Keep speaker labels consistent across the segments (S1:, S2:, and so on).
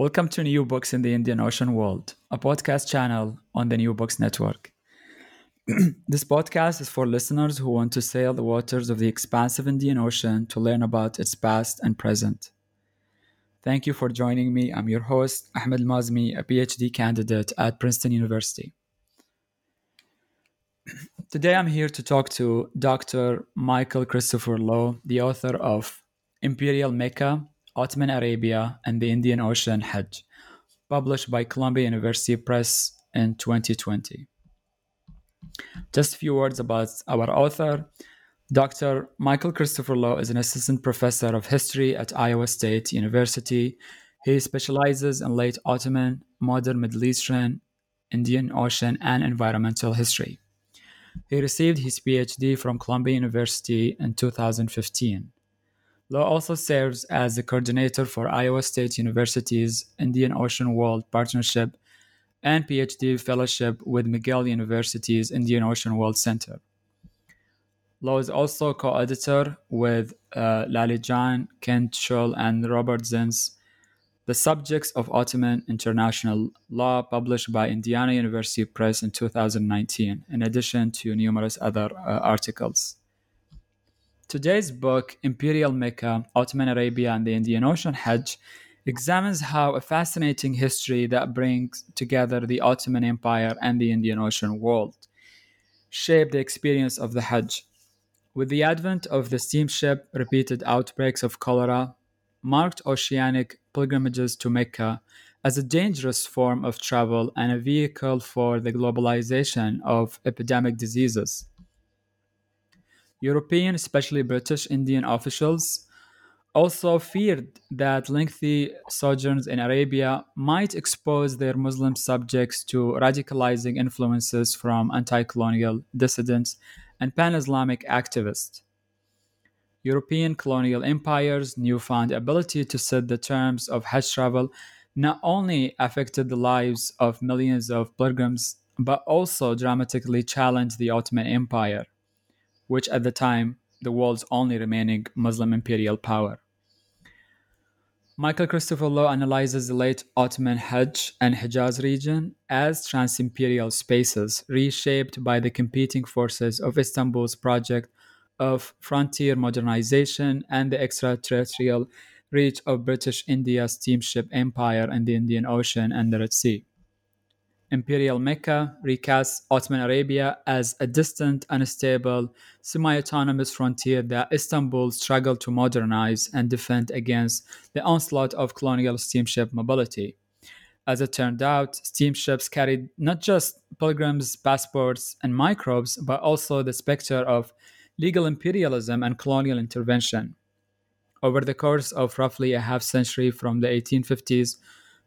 S1: Welcome to New Books in the Indian Ocean World, a podcast channel on the New Books Network. this podcast is for listeners who want to sail the waters of the expansive Indian Ocean to learn about its past and present. Thank you for joining me. I'm your host, Ahmed Mazmi, a PhD candidate at Princeton University. Today I'm here to talk to Dr. Michael Christopher Low, the author of Imperial Mecca Ottoman Arabia and the Indian Ocean Hajj, published by Columbia University Press in 2020. Just a few words about our author. Dr. Michael Christopher Low is an assistant professor of history at Iowa State University. He specializes in late Ottoman, modern Middle Eastern, Indian Ocean, and environmental history. He received his PhD from Columbia University in 2015. Low also serves as the coordinator for Iowa State University's Indian Ocean World Partnership and PhD fellowship with McGill University's Indian Ocean World Center. Low is also co-editor with uh, Lale Can, Kent Schull, and Robert Zens, The Subjects of Ottoman International Law, published by Indiana University Press in 2019, in addition to numerous other uh, articles. Today's book, Imperial Mecca, Ottoman Arabia, and the Indian Ocean Hajj, examines how a fascinating history that brings together the Ottoman Empire and the Indian Ocean world shaped the experience of the Hajj. With the advent of the steamship, repeated outbreaks of cholera marked oceanic pilgrimages to Mecca as a dangerous form of travel and a vehicle for the globalization of epidemic diseases. European, especially British Indian officials, also feared that lengthy sojourns in Arabia might expose their Muslim subjects to radicalizing influences from anti colonial dissidents and pan Islamic activists. European colonial empires' newfound ability to set the terms of Hajj travel not only affected the lives of millions of pilgrims, but also dramatically challenged the Ottoman Empire which at the time the world's only remaining Muslim imperial power. Michael Christopher Low analyzes the late Ottoman Hajj and Hijaz region as trans-imperial spaces reshaped by the competing forces of Istanbul's project of frontier modernization and the extraterritorial reach of British India's steamship empire in the Indian Ocean and the Red Sea. Imperial Mecca recasts Ottoman Arabia as a distant, unstable, semi autonomous frontier that Istanbul struggled to modernize and defend against the onslaught of colonial steamship mobility. As it turned out, steamships carried not just pilgrims' passports and microbes, but also the specter of legal imperialism and colonial intervention. Over the course of roughly a half century from the 1850s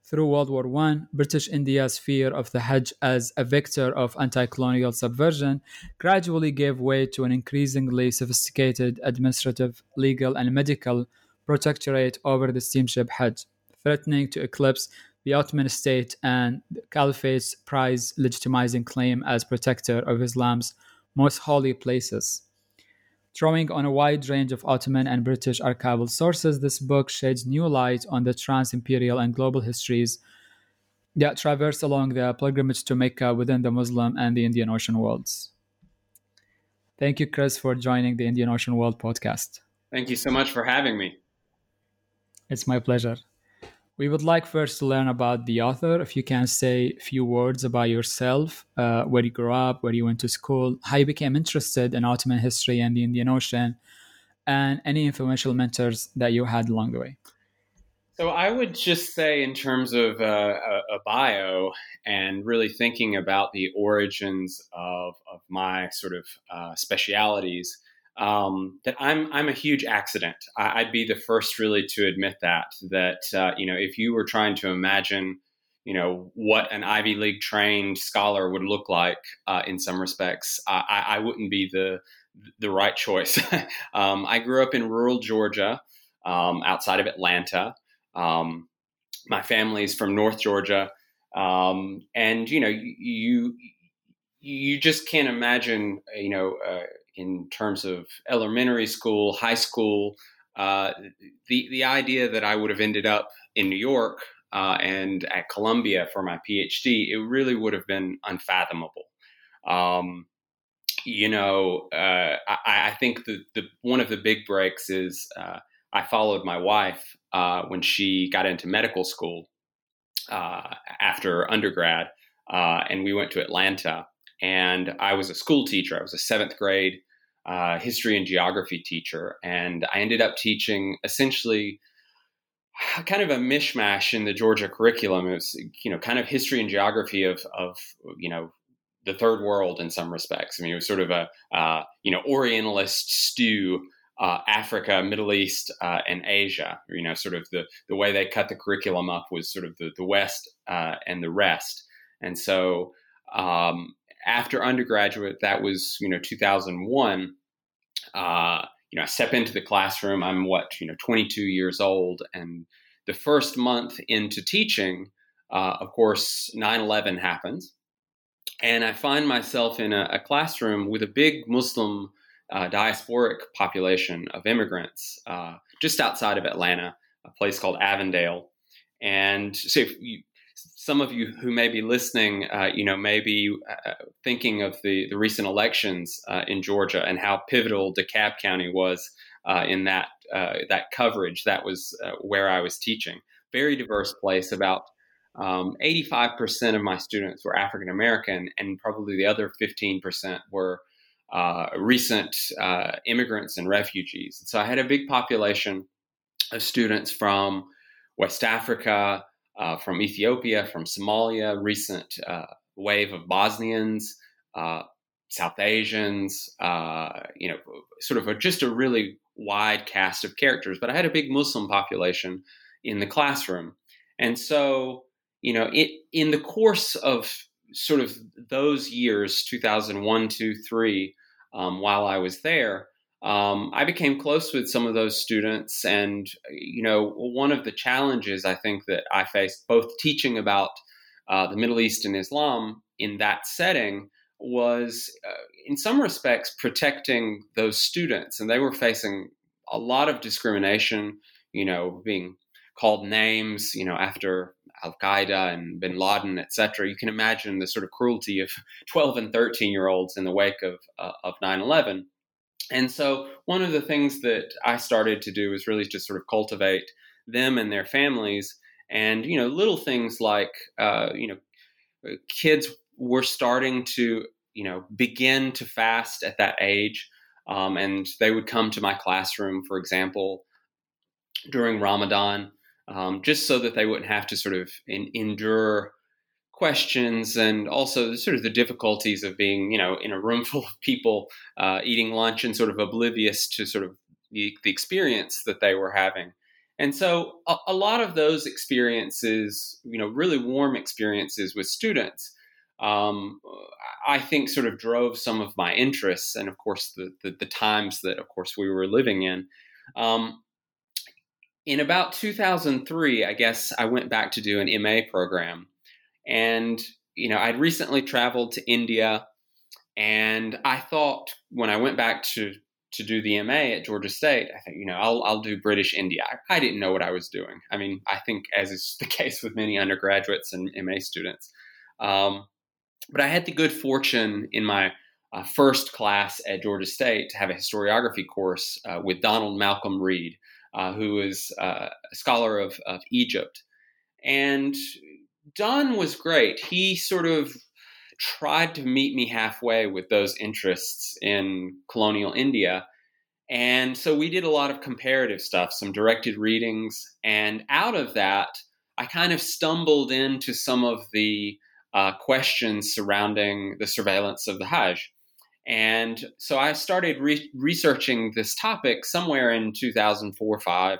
S1: through World War I, British India's fear of the Hajj as a vector of anti colonial subversion gradually gave way to an increasingly sophisticated administrative, legal, and medical protectorate over the steamship Hajj, threatening to eclipse the Ottoman state and the Caliphate's prize legitimizing claim as protector of Islam's most holy places. Drawing on a wide range of Ottoman and British archival sources, this book sheds new light on the trans imperial and global histories that traverse along the pilgrimage to Mecca within the Muslim and the Indian Ocean worlds. Thank you, Chris, for joining the Indian Ocean World podcast.
S2: Thank you so much for having me.
S1: It's my pleasure. We would like first to learn about the author. If you can say a few words about yourself, uh, where you grew up, where you went to school, how you became interested in Ottoman history and the Indian Ocean, and any influential mentors that you had along the way.
S2: So I would just say, in terms of uh, a, bio and really thinking about the origins of, of my sort of uh, specialities, um, that I'm I'm a huge accident. I, would be the first really to admit that. That uh, you know, if you were trying to imagine, you know, what an Ivy League trained scholar would look like uh, in some respects, I, I, wouldn't be the the right choice. um, I grew up in rural Georgia, um, outside of Atlanta. Um, my family's from North Georgia, um, and you know, you you just can't imagine, you know. Uh, in terms of elementary school, high school, uh, the the idea that I would have ended up in New York uh, and at Columbia for my PhD, it really would have been unfathomable. Um, you know, uh, I, I, think the, the one of the big breaks is uh, I followed my wife uh, when she got into medical school uh, after undergrad, and we went to Atlanta and I was a school teacher. I was a seventh grade uh, history and geography teacher, and I ended up teaching essentially kind of a mishmash in the Georgia curriculum. It was you know kind of history and geography of of you know the third world in some respects. I mean, it was sort of a uh, you know Orientalist stew. Uh, Africa, Middle East, uh, and Asia. You know, sort of the the way they cut the curriculum up was sort of the the West uh, and the rest. And so, um, after undergraduate, that was you know 2001. Uh, you know, I step into the classroom. I'm what you know 22 years old, and the first month into teaching, uh, of course, 9/11 happens, and I find myself in a, a classroom with a big Muslim uh, diasporic population of immigrants uh, just outside of Atlanta, a place called Avondale. And so, you, some of you who may be listening, uh, you know, may be uh, thinking of the, the recent elections uh, in Georgia and how pivotal DeKalb County was uh, in that uh, that coverage. That was uh, where I was teaching. Very diverse place. About um, 85% of my students were African American, and probably the other 15% were recent immigrants and refugees. And so I had a big population of students from West Africa uh, from Ethiopia, from Somalia, recent uh, wave of Bosnians, uh, South Asians, uh, you know, sort of a, just a really wide cast of characters. But I had a big Muslim population in the classroom. And so, you know, it, in the course of sort of those years, 2001, 2, 3, um, while I was there, um, I became close with some of those students. And, you know, one of the challenges I think that I faced both teaching about uh, the Middle East and Islam in that setting was, uh, in some respects, protecting those students. And they were facing a lot of discrimination, you know, being called names, you know, after Al Qaeda and bin Laden, etc. You can imagine the sort of cruelty of 12 and 13 year olds in the wake of, uh, of 9 11. And so, one of the things that I started to do was really just sort of cultivate them and their families. And, you know, little things like, uh, you know, kids were starting to, you know, begin to fast at that age. Um, and they would come to my classroom, for example, during Ramadan, um, just so that they wouldn't have to sort of in, endure questions and also sort of the difficulties of being, you know, in a room full of people uh, eating lunch and sort of oblivious to sort of the, the experience that they were having. And so a, a, lot of those experiences, you know, really warm experiences with students, um, I think sort of drove some of my interests and, of course, the, the, the times that, of course, we were living in. Um, in about 2003, I guess I went back to do an MA program and, you know, I'd recently traveled to India and I thought when I went back to, to do the MA at Georgia State, I think, you know, I'll, I'll do British India. I, I didn't know what I was doing. I mean, I think as is the case with many undergraduates and MA students. Um, but I had the good fortune in my uh, first class at Georgia State to have a historiography course uh, with Donald Malcolm Reid, uh, who is uh, a scholar of, of Egypt. And Don was great. He sort of tried to meet me halfway with those interests in colonial India. And so we did a lot of comparative stuff, some directed readings. And out of that, I kind of stumbled into some of the uh, questions surrounding the surveillance of the Hajj. And so I started re- researching this topic somewhere in 2004, 5,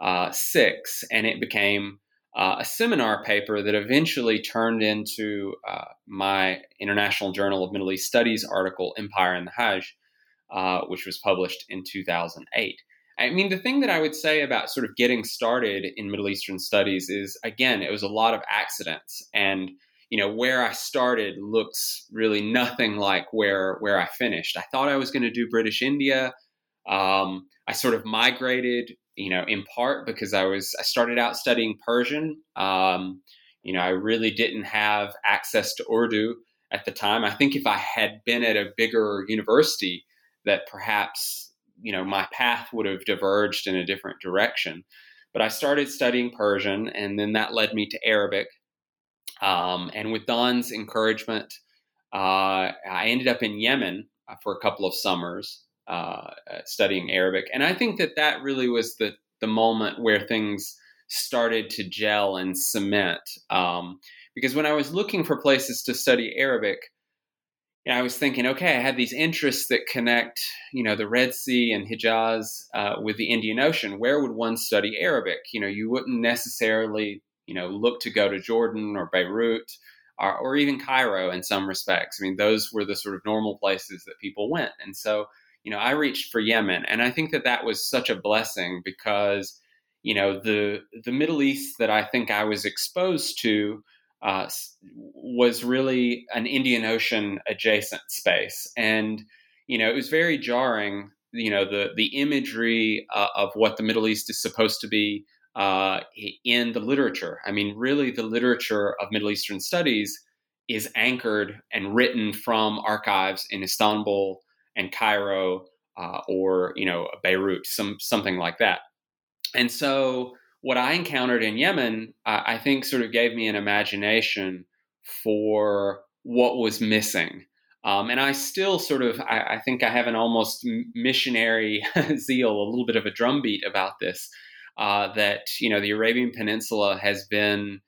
S2: uh, 6, and it became uh, a seminar paper that eventually turned into uh, my International Journal of Middle East Studies article, Empire and the Hajj, uh, which was published in 2008. I mean, the thing that I would say about sort of getting started in Middle Eastern studies is, again, it was a lot of accidents. And you know where I started looks really nothing like where where I finished. I thought I was going to do British India. Um, I sort of migrated, you know, in part because I was I started out studying Persian. Um, you know, I really didn't have access to Urdu at the time. I think if I had been at a bigger university, that perhaps you know my path would have diverged in a different direction. But I started studying Persian, and then that led me to Arabic. Um, and with Don's encouragement, uh, I ended up in Yemen uh, for a couple of summers uh, uh, studying Arabic. And I think that that really was the, the moment where things started to gel and cement. Um, because when I was looking for places to study Arabic, you know, I was thinking, okay, I had these interests that connect, you know, the Red Sea and Hijaz uh, with the Indian Ocean. Where would one study Arabic? You know, you wouldn't necessarily you know, look to go to Jordan or Beirut or, or even Cairo in some respects. I mean, those were the sort of normal places that people went. And so, you know, I reached for Yemen, and I think that that was such a blessing because, you know, the the Middle East that I think I was exposed to uh, was really an Indian Ocean adjacent space, and you know, it was very jarring. You know, the the imagery uh, of what the Middle East is supposed to be uh, in the literature. I mean, really, the literature of Middle Eastern studies is anchored and written from archives in Istanbul and Cairo uh, or you know Beirut, some something like that. And so, what I encountered in Yemen, uh, I think, sort of gave me an imagination for what was missing. Um, and I still sort of, I, I, think I have an almost missionary zeal, a little bit of a drumbeat about this uh, that you know the Arabian Peninsula has been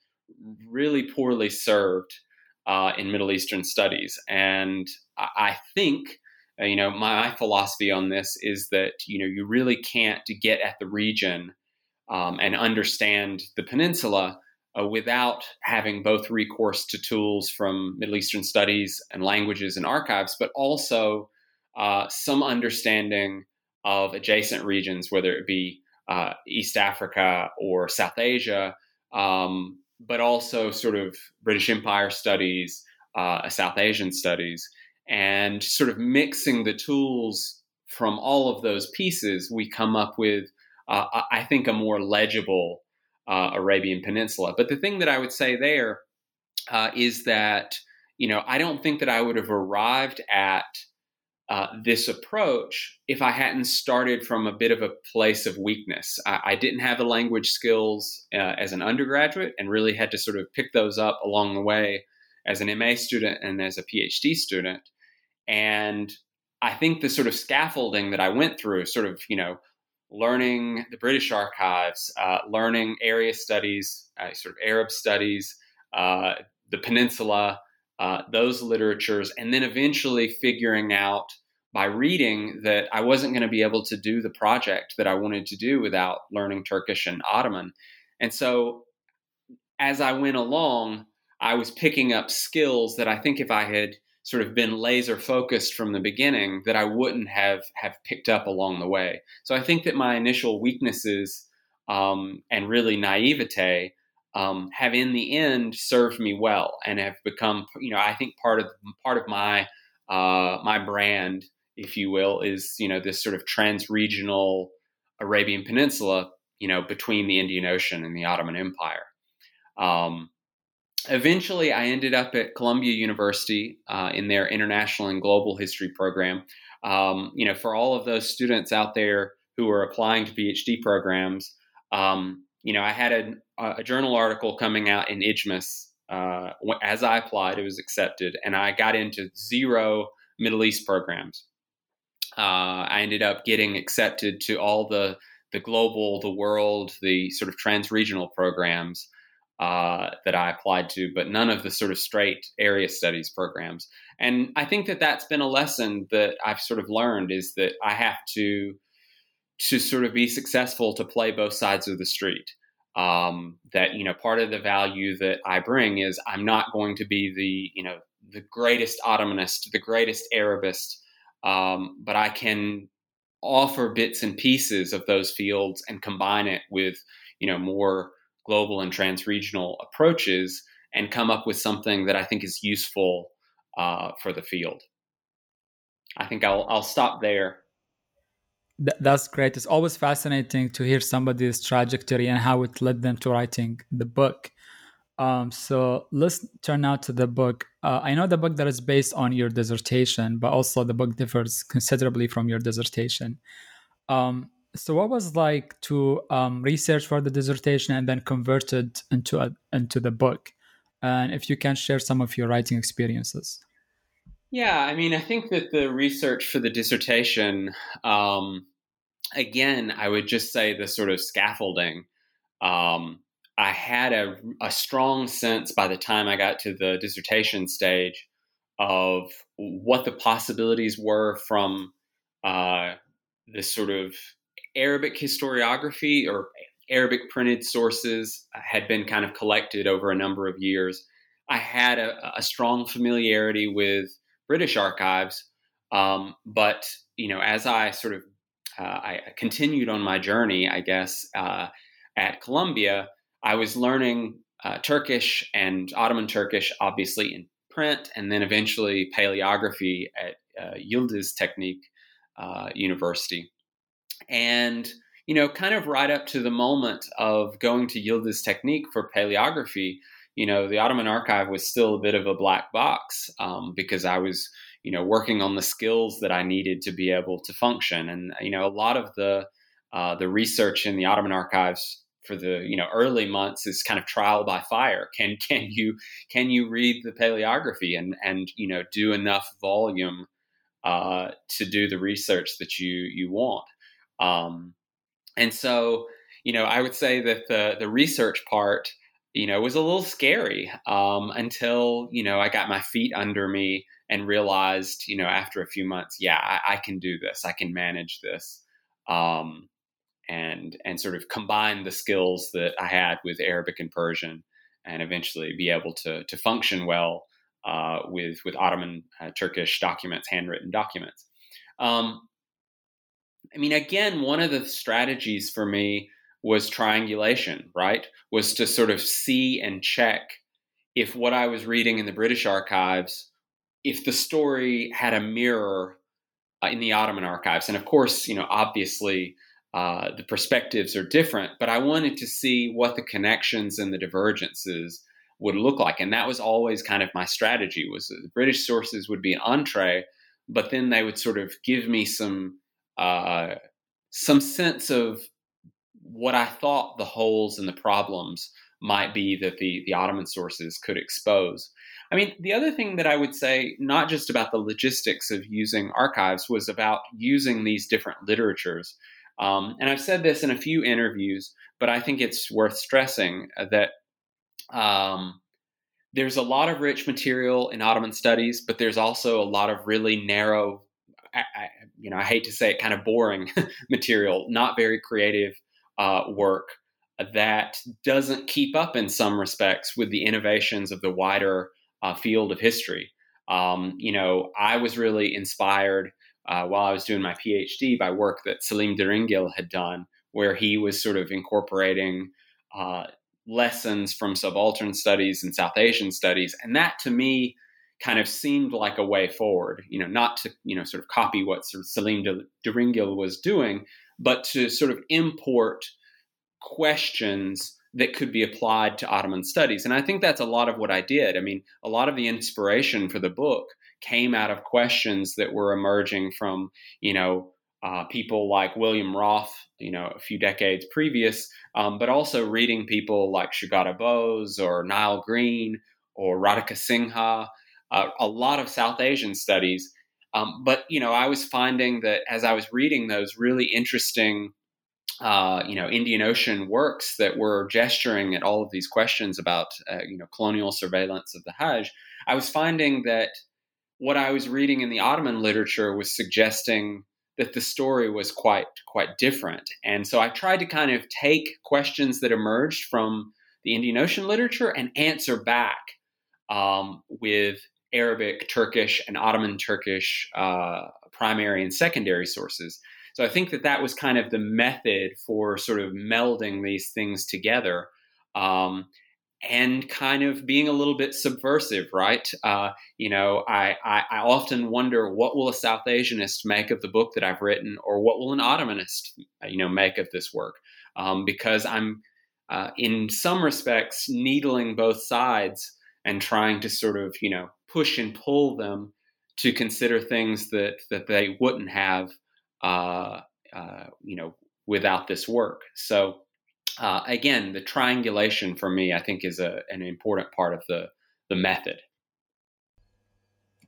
S2: really poorly served uh, in Middle Eastern studies, and I think uh, you know my philosophy on this is that you know you really can't get at the region um, and understand the peninsula uh, without having both recourse to tools from Middle Eastern studies and languages and archives, but also uh, some understanding of adjacent regions, whether it be uh, East Africa or South Asia, um, but also sort of British Empire studies, uh, South Asian studies, and sort of mixing the tools from all of those pieces, we come up with, uh, I think, a more legible uh, Arabian Peninsula. But the thing that I would say there uh, is that, you know, I don't think that I would have arrived at uh, this approach if I hadn't started from a bit of a place of weakness. I, I didn't have the language skills uh, as an undergraduate and really had to sort of pick those up along the way as an MA student and as a PhD student. And I think the sort of scaffolding that I went through, sort of, you know, learning the British archives, uh, learning area studies, uh, sort of Arab studies, uh, the peninsula, uh, those literatures, and then eventually figuring out by reading that I wasn't going to be able to do the project that I wanted to do without learning Turkish and Ottoman. And so as I went along, I was picking up skills that I think if I had sort of been laser focused from the beginning that I wouldn't have have picked up along the way. So I think that my initial weaknesses um, and really naivete um, have in the end served me well and have become, you know, I think part of part of my uh, my brand, if you will, is you know this sort of trans-regional Arabian Peninsula, you know, between the Indian Ocean and the Ottoman Empire. Um, eventually, I ended up at Columbia University uh, in their International and Global History program. Um, you know, for all of those students out there who are applying to PhD programs, um, you know, I had a, a journal article coming out in IJMES. Uh, as I applied, it was accepted, and I got into zero Middle East programs. Uh, I ended up getting accepted to all the the global, the world, the sort of trans regional programs. Uh, that I applied to, but none of the sort of straight area studies programs. And I think that that's been a lesson that I've sort of learned is that I have to to sort of be successful to play both sides of the street. Um, that you know, part of the value that I bring is I'm not going to be the you know the greatest Ottomanist, the greatest Arabist, um, but I can offer bits and pieces of those fields and combine it with you know more global and trans-regional approaches and come up with something that I think is useful uh, for the field. I think I'll I'll stop there.
S1: that's great. It's always fascinating to hear somebody's trajectory and how it led them to writing the book. Um, so let's turn now to the book. Uh, I know the book that is based on your dissertation, but also the book differs considerably from your dissertation. Um, so, what was like to um, research for the dissertation and then convert it into a, into the book? And if you can share some of your writing experiences.
S2: Yeah, I mean, I think that the research for the dissertation, um, again, I would just say the sort of scaffolding. Um, I had a, a strong sense by the time I got to the dissertation stage of what the possibilities were from uh, this sort of Arabic historiography or Arabic printed sources had been kind of collected over a number of years. I had a, a strong familiarity with British archives, um, but you know, as I sort of uh, I continued on my journey, I guess uh, at Columbia, I was learning uh, Turkish and Ottoman Turkish, obviously in print, and then eventually paleography at uh, Yildiz Technique uh, University. And, you know, kind of right up to the moment of going to Yildiz technique for paleography, you know, the Ottoman Archive was still a bit of a black box um, because I was, you know, working on the skills that I needed to be able to function. And, you know, a lot of the uh, the research in the Ottoman archives for the you know early months is kind of trial by fire. Can can you can you read the paleography and and you know do enough volume uh, to do the research that you you want? Um, and so you know I would say that the the research part you know was a little scary um, until you know I got my feet under me and realized you know after a few months yeah I, I can do this I can manage this. Um, and and sort of combine the skills that I had with Arabic and Persian, and eventually be able to to function well uh, with with Ottoman uh, Turkish documents, handwritten documents. Um, I mean, again, one of the strategies for me was triangulation. Right, was to sort of see and check if what I was reading in the British archives, if the story had a mirror uh, in the Ottoman archives, and of course, you know, obviously uh, the perspectives are different, but I wanted to see what the connections and the divergences would look like, and that was always kind of my strategy. Was the British sources would be an entree, but then they would sort of give me some uh, some sense of what I thought the holes and the problems might be that the the Ottoman sources could expose. I mean, the other thing that I would say, not just about the logistics of using archives, was about using these different literatures. Um, and I've said this in a few interviews, but I think it's worth stressing that um, there's a lot of rich material in Ottoman studies, but there's also a lot of really narrow, I, I, you know, I hate to say it, kind of boring material, not very creative uh, work that doesn't keep up in some respects with the innovations of the wider uh, field of history. Um, you know, I was really inspired uh, while I was doing my PhD by work that Selim Deringil had done, where he was sort of incorporating uh, lessons from subaltern studies and South Asian studies. And that to me kind of seemed like a way forward, you know, not to, you know, sort of copy what Selim Deringil was doing, but to sort of import questions that could be applied to Ottoman studies. And I think that's a lot of what I did. I mean, a lot of the inspiration for the book came out of questions that were emerging from, you know, uh, people like William Roff, you know, a few decades previous, um, but also reading people like Sugata Bose or Nile Green or Radhika Singha, uh, a lot of South Asian studies. Um, but, you know, I was finding that as I was reading those really interesting uh, you know Indian Ocean works that were gesturing at all of these questions about uh, you know colonial surveillance of the Hajj, I was finding that what I was reading in the Ottoman literature was suggesting that the story was quite quite different, and so I tried to kind of take questions that emerged from the Indian Ocean literature and answer back um, with Arabic, Turkish, and Ottoman Turkish uh, primary and secondary sources. So I think that that was kind of the method for sort of melding these things together. Um, and kind of being a little bit subversive, right? Uh, you know, I, I, I, often wonder what will a South Asianist make of the book that I've written, or what will an Ottomanist, you know, make of this work? Um, because I'm, uh, in some respects, needling both sides and trying to sort of, you know, push and pull them to consider things that that they wouldn't have uh, uh, you know, without this work. So uh, again, the triangulation for me, I think, is a, an important part of the the method.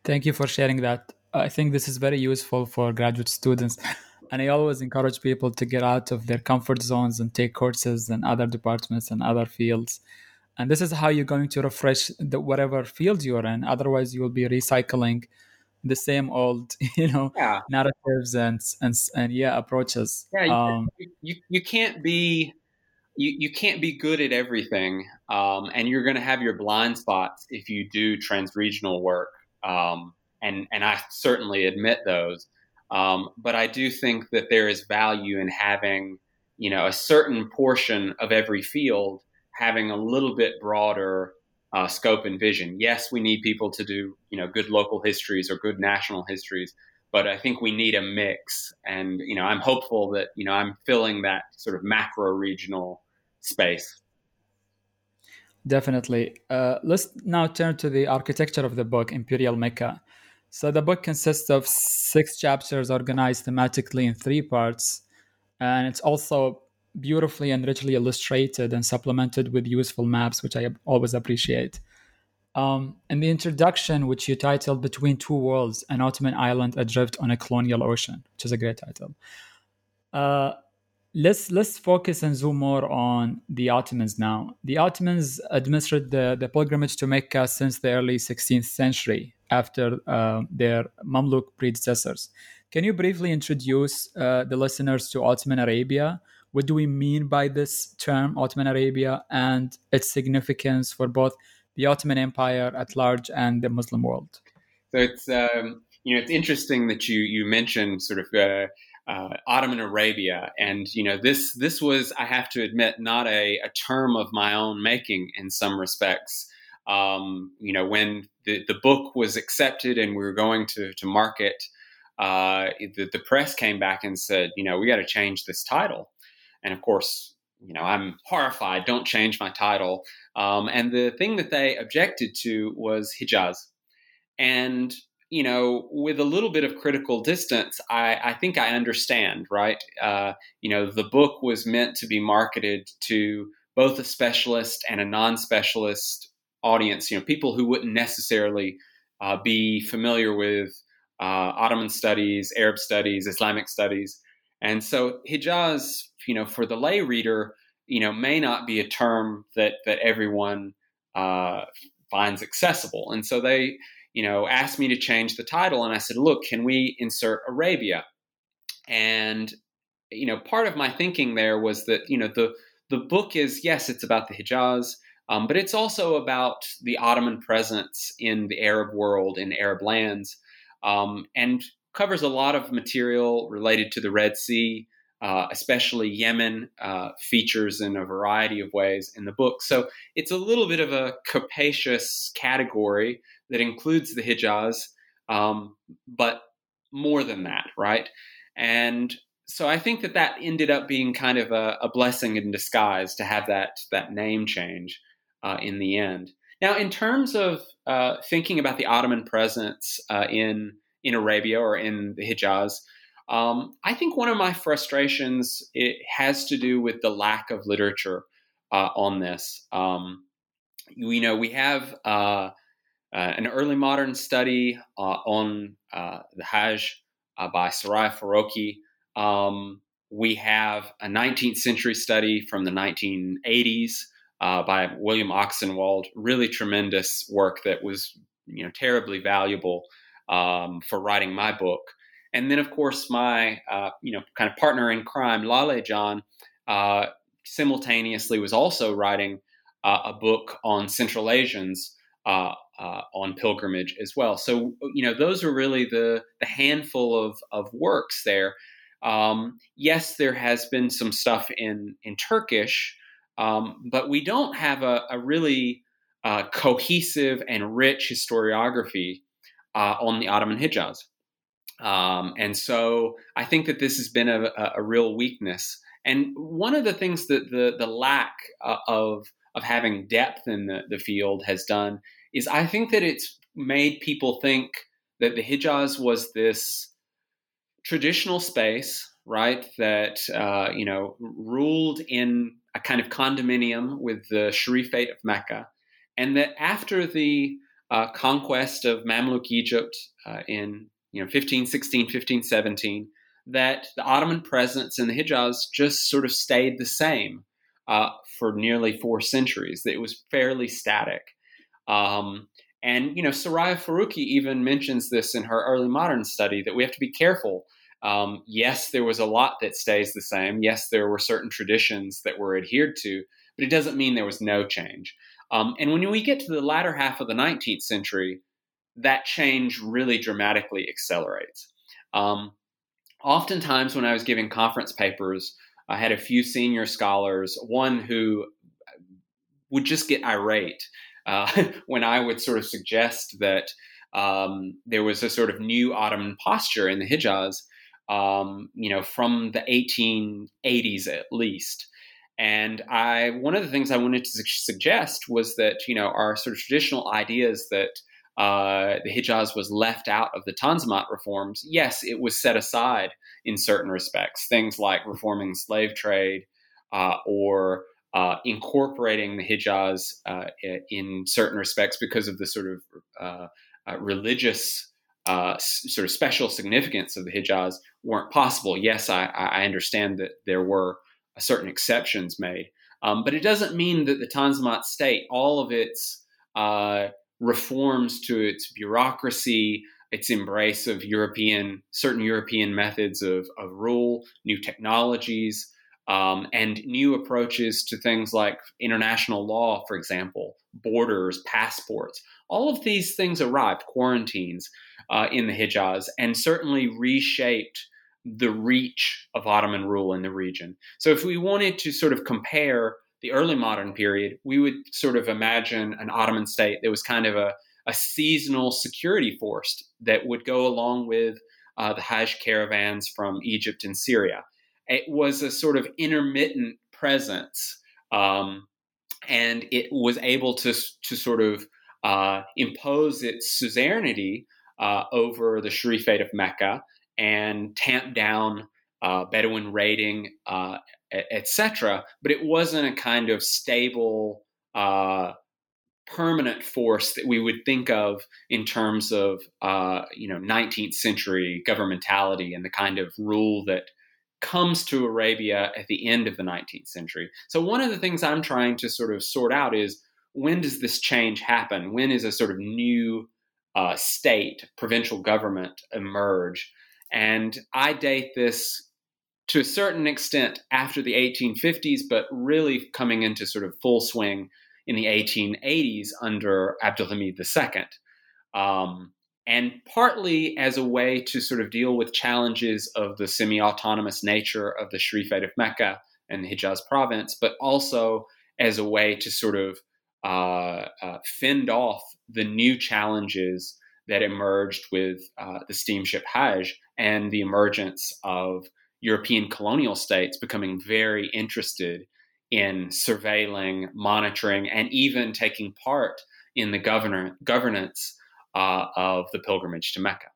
S1: Thank you for sharing that. I think this is very useful for graduate students. And I always encourage people to get out of their comfort zones and take courses in other departments and other fields. And this is how you're going to refresh the, whatever field you're in. Otherwise, you will be recycling the same old you know yeah. narratives and and and yeah approaches
S2: yeah you, um, you, you can't be you, you can't be good at everything um, and you're going to have your blind spots if you do transregional work um, and and i certainly admit those um, but i do think that there is value in having you know a certain portion of every field having a little bit broader uh, scope and vision. Yes, we need people to do you know good local histories or good national histories, but I think we need a mix. And you know, I'm hopeful that you know I'm filling that sort of macro regional space.
S1: Definitely. Uh, let's now turn to the architecture of the book, Imperial Mecca. So the book consists of six chapters organized thematically in three parts, and it's also beautifully and richly illustrated and supplemented with useful maps, which I always appreciate. Um, the introduction, which you titled Between Two Worlds An Ottoman Island Adrift on a Colonial Ocean, which is a great title. Uh, let's let's focus and zoom more on the Ottomans now. The Ottomans administered the, the pilgrimage to Mecca since the early 16th century after uh, their Mamluk predecessors. Can you briefly introduce uh, the listeners to Ottoman Arabia? What do we mean by this term Ottoman Arabia and its significance for both the Ottoman Empire at large and the Muslim world?
S2: So it's um, you know it's interesting that you you mentioned sort of uh, uh, Ottoman Arabia, and you know this this was I have to admit not a, a term of my own making in some respects. Um, you know when the, the book was accepted and we were going to to market, uh, the, the press came back and said, you know, we got to change this title. And of course, you know, I'm horrified. Don't change my title. Um, and the thing that they objected to was Hijaz. And, you know, with a little bit of critical distance, I, I think I understand, right? Uh, you know, the book was meant to be marketed to both a specialist and a non specialist audience, you know, people who wouldn't necessarily uh, be familiar with uh, Ottoman studies, Arab studies, Islamic studies. And so Hijaz you know, for the lay reader, you know, may not be a term that that everyone uh, finds accessible. And so they, you know, asked me to change the title, and I said, look, can we insert Arabia? And you know, part of my thinking there was that you know the the book is yes, it's about the Hijaz. Um, but it's also about the Ottoman presence in the Arab world, in Arab lands, um, and covers a lot of material related to the Red Sea, uh, especially Yemen, uh, features in a variety of ways in the book. So it's a little bit of a capacious category that includes the Hijaz, um, but more than that, right? And so I think that that ended up being kind of a, a blessing in disguise to have that that name change uh, in the end. Now, in terms of uh, thinking about the Ottoman presence uh, in in Arabia or in the Hijaz, um, I think one of my frustrations it has to do with the lack of literature uh, on this. Um, you know, we have uh, uh, an early modern study uh, on uh, the Hajj uh, by Suraiya Faroqhi, um, we have a 19th century study from the 1980s uh, by William Ochsenwald, really tremendous work that was you know terribly valuable um, for writing my book. And then, of course, my uh, you know kind of partner in crime, Lale Can, uh, simultaneously was also writing uh, a book on Central Asians uh, uh, on pilgrimage as well. So you know those are really the the handful of of works there. Um, yes, there has been some stuff in in Turkish, um, but we don't have a, a really uh, cohesive and rich historiography uh, on the Ottoman Hijaz. Um, and so I think that this has been a, a, real weakness. And one of the things that the, the lack uh, of, of having depth in the, the field has done is I think that it's made people think that the Hijaz was this traditional space, right, that, uh, you know, ruled in a kind of condominium with the Sharifate of Mecca. And that after the uh, conquest of Mamluk Egypt uh, in you know 1516, 1517, that the Ottoman presence in the Hijaz just sort of stayed the same uh, for nearly four centuries. That it was fairly static. Um, and you know, Suraiya Faroqhi even mentions this in her early modern study that we have to be careful. Um, yes, there was a lot that stays the same. Yes, there were certain traditions that were adhered to, but it doesn't mean there was no change. Um, and when we get to the latter half of the 19th century, that change really dramatically accelerates. Um, oftentimes, when I was giving conference papers, I had a few senior scholars, one who would just get irate uh, when I would sort of suggest that um, there was a sort of new Ottoman posture in the Hijaz, um, you know, from the 1880s at least. And I, one of the things I wanted to suggest was that you know our sort of traditional ideas that uh, the Hijaz was left out of the Tanzimat reforms. Yes, it was set aside in certain respects, things like reforming slave trade uh, or uh, incorporating the Hijaz uh, in certain respects because of the sort of uh, uh, religious sort of special significance of the Hijaz weren't possible. Yes, I, I understand that there were certain exceptions made. Um, but it doesn't mean that the Tanzimat state, all of its uh, reforms to its bureaucracy, its embrace of European, certain European methods of, of rule, new technologies, um, and new approaches to things like international law, for example, borders, passports. All of these things arrived, quarantines uh, in the Hijaz, and certainly reshaped the reach of Ottoman rule in the region. So, if we wanted to sort of compare the early modern period, we would sort of imagine an Ottoman state that was kind of a, a seasonal security force that would go along with uh, the Hajj caravans from Egypt and Syria. It was a sort of intermittent presence, um, and it was able to, to sort of uh, impose its suzerainty uh, over the Sharifate of Mecca and tamp down uh, Bedouin raiding, uh, etc. But it wasn't a kind of stable, uh, permanent force that we would think of in terms of uh, you know 19th century governmentality and the kind of rule that comes to Arabia at the end of the 19th century. So one of the things I'm trying to sort of sort out is when does this change happen? When is a sort of new uh, state, provincial government emerge? And I date this to a certain extent after the 1850s, but really coming into sort of full swing in the 1880s under Abdulhamid II. Um, and partly as a way to sort of deal with challenges of the semi autonomous nature of the Sharifate of Mecca and the Hijaz province, but also as a way to sort of uh, uh, fend off the new challenges that emerged with uh, the steamship Hajj and the emergence of European colonial states becoming very interested in surveilling, monitoring, and even taking part in the governor, governance uh, of the pilgrimage to Mecca.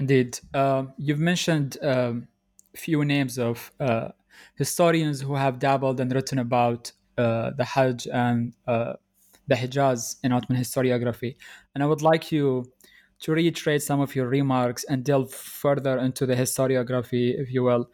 S1: Indeed. Uh, you've mentioned a um, few names of uh, historians who have dabbled and written about uh, the Hajj and uh, the Hijaz in Ottoman historiography. And I would like you to reiterate some of your remarks and delve further into the historiography, if you will.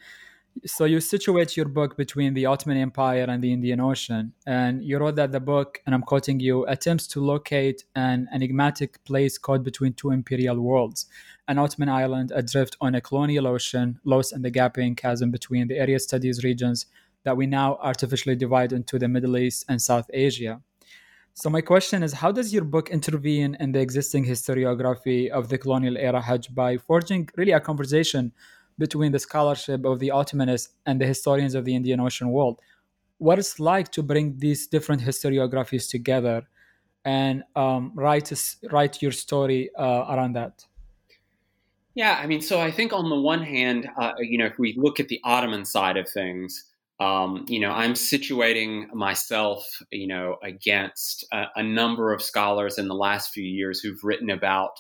S1: So you situate your book between the Ottoman Empire and the Indian Ocean, and you wrote that the book, and I'm quoting you, attempts to locate an enigmatic place caught between two imperial worlds, an Ottoman island adrift on a colonial ocean, lost in the gaping chasm between the area studies regions that we now artificially divide into the Middle East and South Asia. So my question is, how does your book intervene in the existing historiography of the colonial era Hajj by forging really a conversation between the scholarship of the Ottomanists and the historians of the Indian Ocean world? What it's like to bring these different historiographies together and um, write write your story uh, around that?
S2: Yeah, I mean, so I think on the one hand, uh, you know, if we look at the Ottoman side of things, um, you know, I'm situating myself, you know, against a, a, number of scholars in the last few years who've written about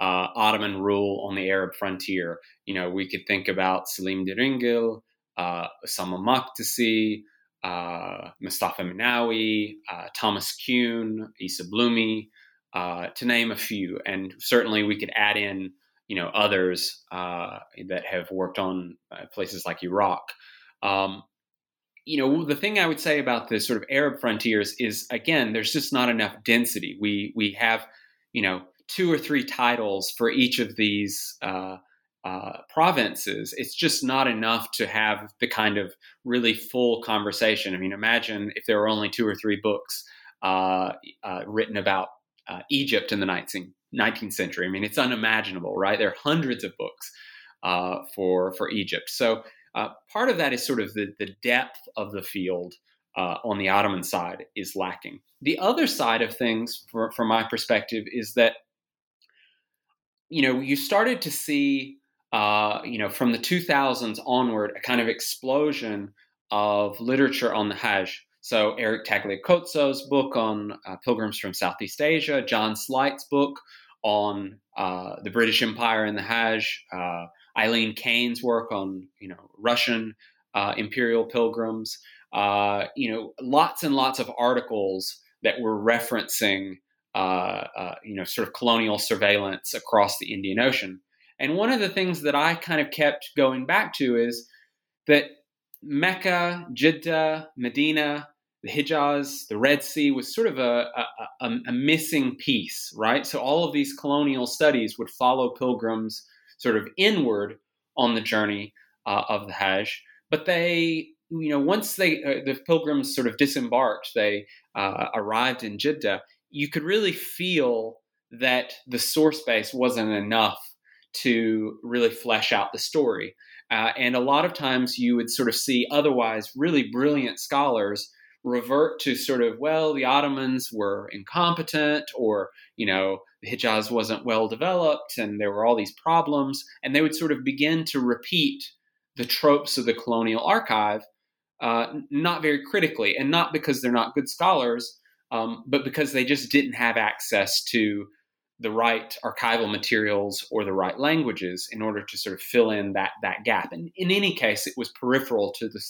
S2: uh, Ottoman rule on the Arab frontier. You know, we could think about Selim Deringil, uh, Osama uh, Mustafa Minawi, uh, Thomas Kuehn, Isa Blumi, uh, to name a few. And certainly we could add in, you know, others uh, that have worked on uh, places like Iraq. Um, you know, the thing I would say about the sort of Arab frontiers is again, there's just not enough density. We we have, you know, two or three titles for each of these uh, uh, provinces. It's just not enough to have the kind of really full conversation. I mean, imagine if there were only two or three books uh, uh written about uh, Egypt in the 19th, 19th century. I mean, it's unimaginable, right? There are hundreds of books uh, for for Egypt. So uh, part of that is sort of the, the depth of the field uh, on the Ottoman side is lacking. The other side of things, for, from my perspective, is that you know you started to see uh, you know from the 2000s onward a kind of explosion of literature on the Hajj. So Eric Tagliacozzo's book on uh, pilgrims from Southeast Asia, John Slight's book on uh, the British Empire and the Hajj, uh, Eileen Kane's work on you know Russian uh, imperial pilgrims, uh, you know lots and lots of articles that were referencing uh, uh, you know sort of colonial surveillance across the Indian Ocean. And one of the things that I kind of kept going back to is that Mecca, Jeddah, Medina, the Hijaz, the Red Sea was sort of a, a, a, missing piece, right? So all of these colonial studies would follow pilgrims sort of inward on the journey uh, of the Hajj. But they, you know, once they uh, the pilgrims sort of disembarked, they uh, arrived in Jeddah. You could really feel that the source base wasn't enough to really flesh out the story. Uh, and a lot of times you would sort of see otherwise really brilliant scholars revert to sort of, well, the Ottomans were incompetent or, you know, the Hijaz wasn't well developed and there were all these problems. And they would sort of begin to repeat the tropes of the colonial archive, uh, not very critically, and not because they're not good scholars, um, but because they just didn't have access to the right archival materials or the right languages in order to sort of fill in that that gap. And in any case, it was peripheral to the,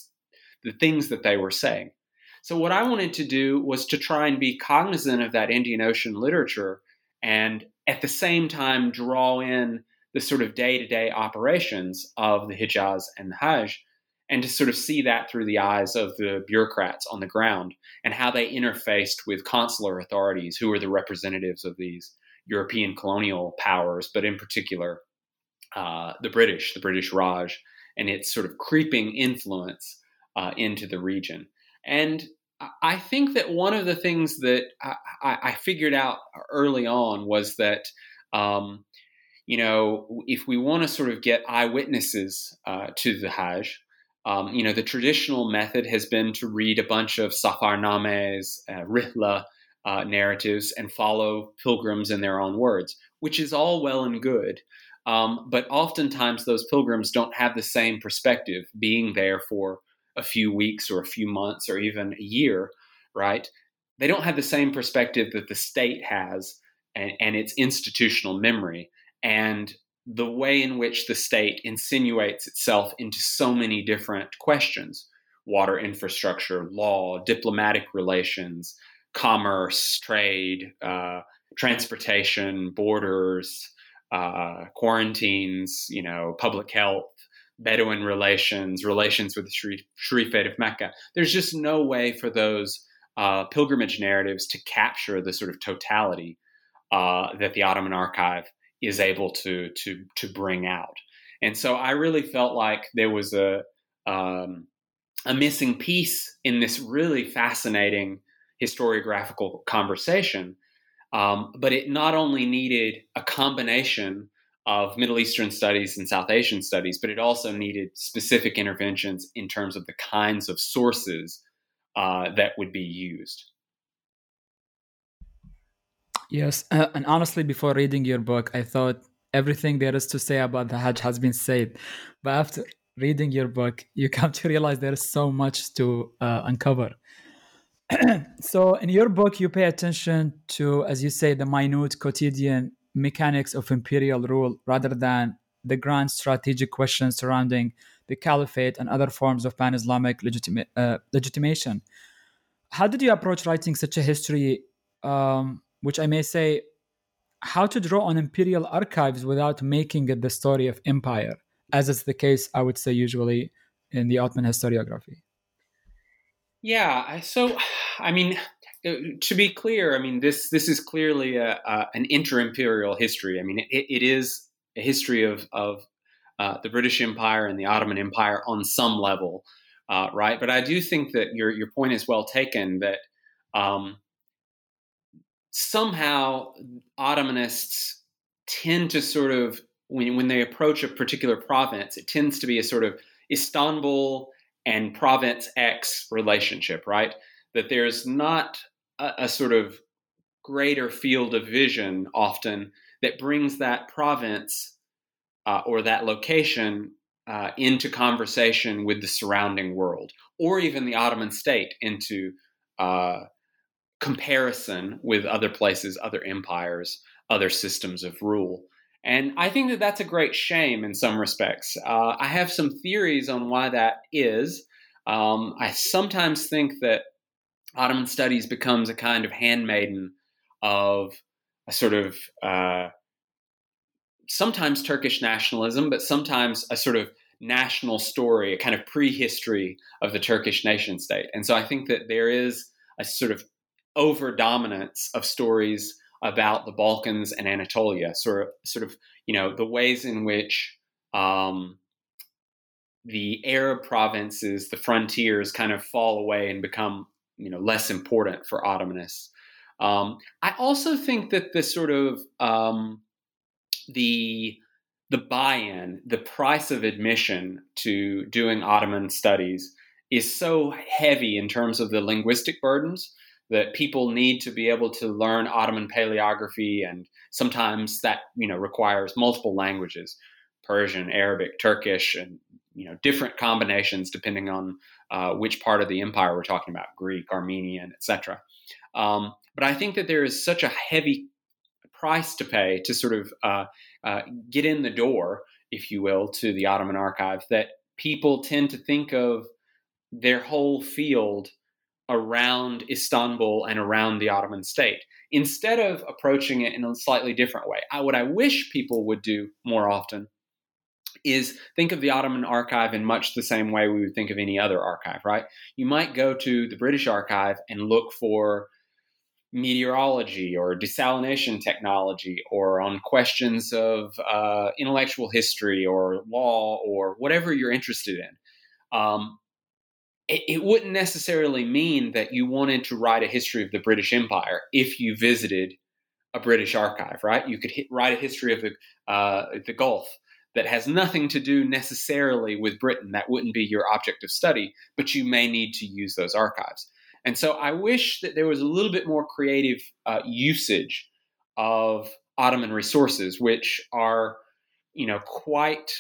S2: the things that they were saying. So what I wanted to do was to try and be cognizant of that Indian Ocean literature and at the same time draw in the sort of day-to-day operations of the Hijaz and the Hajj and to sort of see that through the eyes of the bureaucrats on the ground and how they interfaced with consular authorities who were the representatives of these European colonial powers, but in particular uh, the British, the British Raj, and its sort of creeping influence uh, into the region. And I think that one of the things that I, I figured out early on was that, um, you know, if we want to sort of get eyewitnesses uh, to the Hajj, um, you know, the traditional method has been to read a bunch of safarnames, uh, rihla uh, narratives, and follow pilgrims in their own words, which is all well and good. Um, but oftentimes, those pilgrims don't have the same perspective, being there for a few weeks or a few months or even a year, right? They don't have the same perspective that the state has and, and its institutional memory and the way in which the state insinuates itself into so many different questions water infrastructure, law, diplomatic relations, commerce, trade, uh, transportation, borders, uh, quarantines, you know, public health, Bedouin relations, relations with the Sharif, Sharifate of Mecca. There's just no way for those uh, pilgrimage narratives to capture the sort of totality uh, that the Ottoman Archive is able to to to bring out. And so I really felt like there was a um, a missing piece in this really fascinating historiographical conversation. Um, but it not only needed a combination of Middle Eastern studies and South Asian studies, but it also needed specific interventions in terms of the kinds of sources uh, that would be used.
S1: Yes, uh, and honestly, before reading your book, I thought everything there is to say about the Hajj has been said. But after reading your book, you come to realize there is so much to uh, uncover. so, in your book, you pay attention to, as you say, the minute quotidian mechanics of imperial rule rather than the grand strategic questions surrounding the caliphate and other forms of pan Islamic legitima- uh, legitimation. How did you approach writing such a history, um, which I may say, how to draw on imperial archives without making it the story of empire, as is the case, I would say, usually in the Ottoman historiography?
S2: Yeah, so I mean, to be clear, I mean this this is clearly a, a an inter-imperial history. I mean, it, it is a history of of uh, the British Empire and the Ottoman Empire on some level, uh, right? But I do think that your your point is well taken. That um, somehow Ottomanists tend to sort of when when they approach a particular province, it tends to be a sort of Istanbul and province X relationship, right? That there's not a, a sort of greater field of vision often that brings that province uh, or that location uh, into conversation with the surrounding world, or even the Ottoman state into uh, comparison with other places, other empires, other systems of rule. And I think that that's a great shame in some respects. Uh, I have some theories on why that is. Um, I sometimes think that Ottoman studies becomes a kind of handmaiden of a sort of uh, sometimes Turkish nationalism, but sometimes a sort of national story, a kind of prehistory of the Turkish nation state. And so I think that there is a sort of over dominance of stories about the Balkans and Anatolia, sort of, sort of, you know, the ways in which um, the Arab provinces, the frontiers, kind of fall away and become you know less important for Ottomanists. Um, I also think that the sort of um, the the buy-in, the price of admission to doing Ottoman studies is so heavy in terms of the linguistic burdens that people need to be able to learn Ottoman paleography, and sometimes that you know requires multiple languages: Persian, Arabic, Turkish, and you know different combinations depending on uh, which part of the empire we're talking about greek armenian etc um, but i think that there is such a heavy price to pay to sort of uh, uh, get in the door if you will to the ottoman archive that people tend to think of their whole field around istanbul and around the ottoman state instead of approaching it in a slightly different way. I, what i wish people would do more often is think of the Ottoman archive in much the same way we would think of any other archive, right? You might go to the British archive and look for meteorology or desalination technology or on questions of uh, intellectual history or law or whatever you're interested in. Um, it, it, wouldn't necessarily mean that you wanted to write a history of the British Empire if you visited a British archive, right? You could hit, write a history of the uh, the Gulf that has nothing to do necessarily with Britain. That wouldn't be your object of study, but you may need to use those archives. And so I wish that there was a little bit more creative uh, usage of Ottoman resources, which are, you know, quite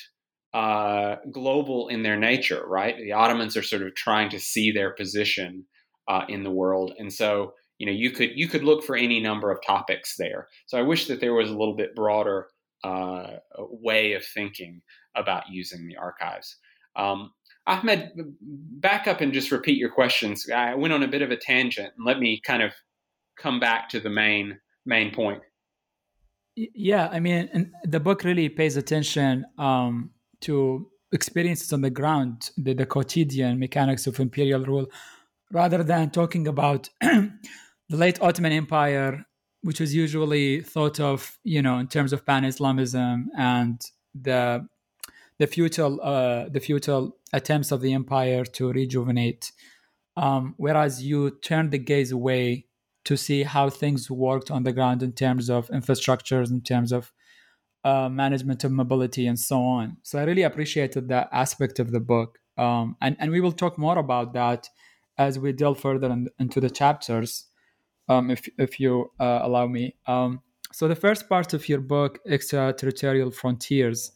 S2: uh, global in their nature, right? The Ottomans are sort of trying to see their position uh, in the world, and so you know you could you could look for any number of topics there. So I wish that there was a little bit broader uh, way of thinking about using the archives. Um, Ahmed, back up and just repeat your questions. I went on a bit of a tangent, and let me kind of come back to the main main point.
S1: Yeah, I mean, the book really pays attention um, to experiences on the ground, the, the quotidian mechanics of imperial rule, rather than talking about the late Ottoman Empire, which was usually thought of, you know, in terms of pan-Islamism and the the futile uh, the futile attempts of the empire to rejuvenate. Um, whereas you turn the gaze away to see how things worked on the ground in terms of infrastructures, in terms of uh, management of mobility, and so on. So I really appreciated that aspect of the book, um, and and we will talk more about that as we delve further in, into the chapters, um, if if you uh, allow me. Um, so the first part of your book, extraterritorial frontiers.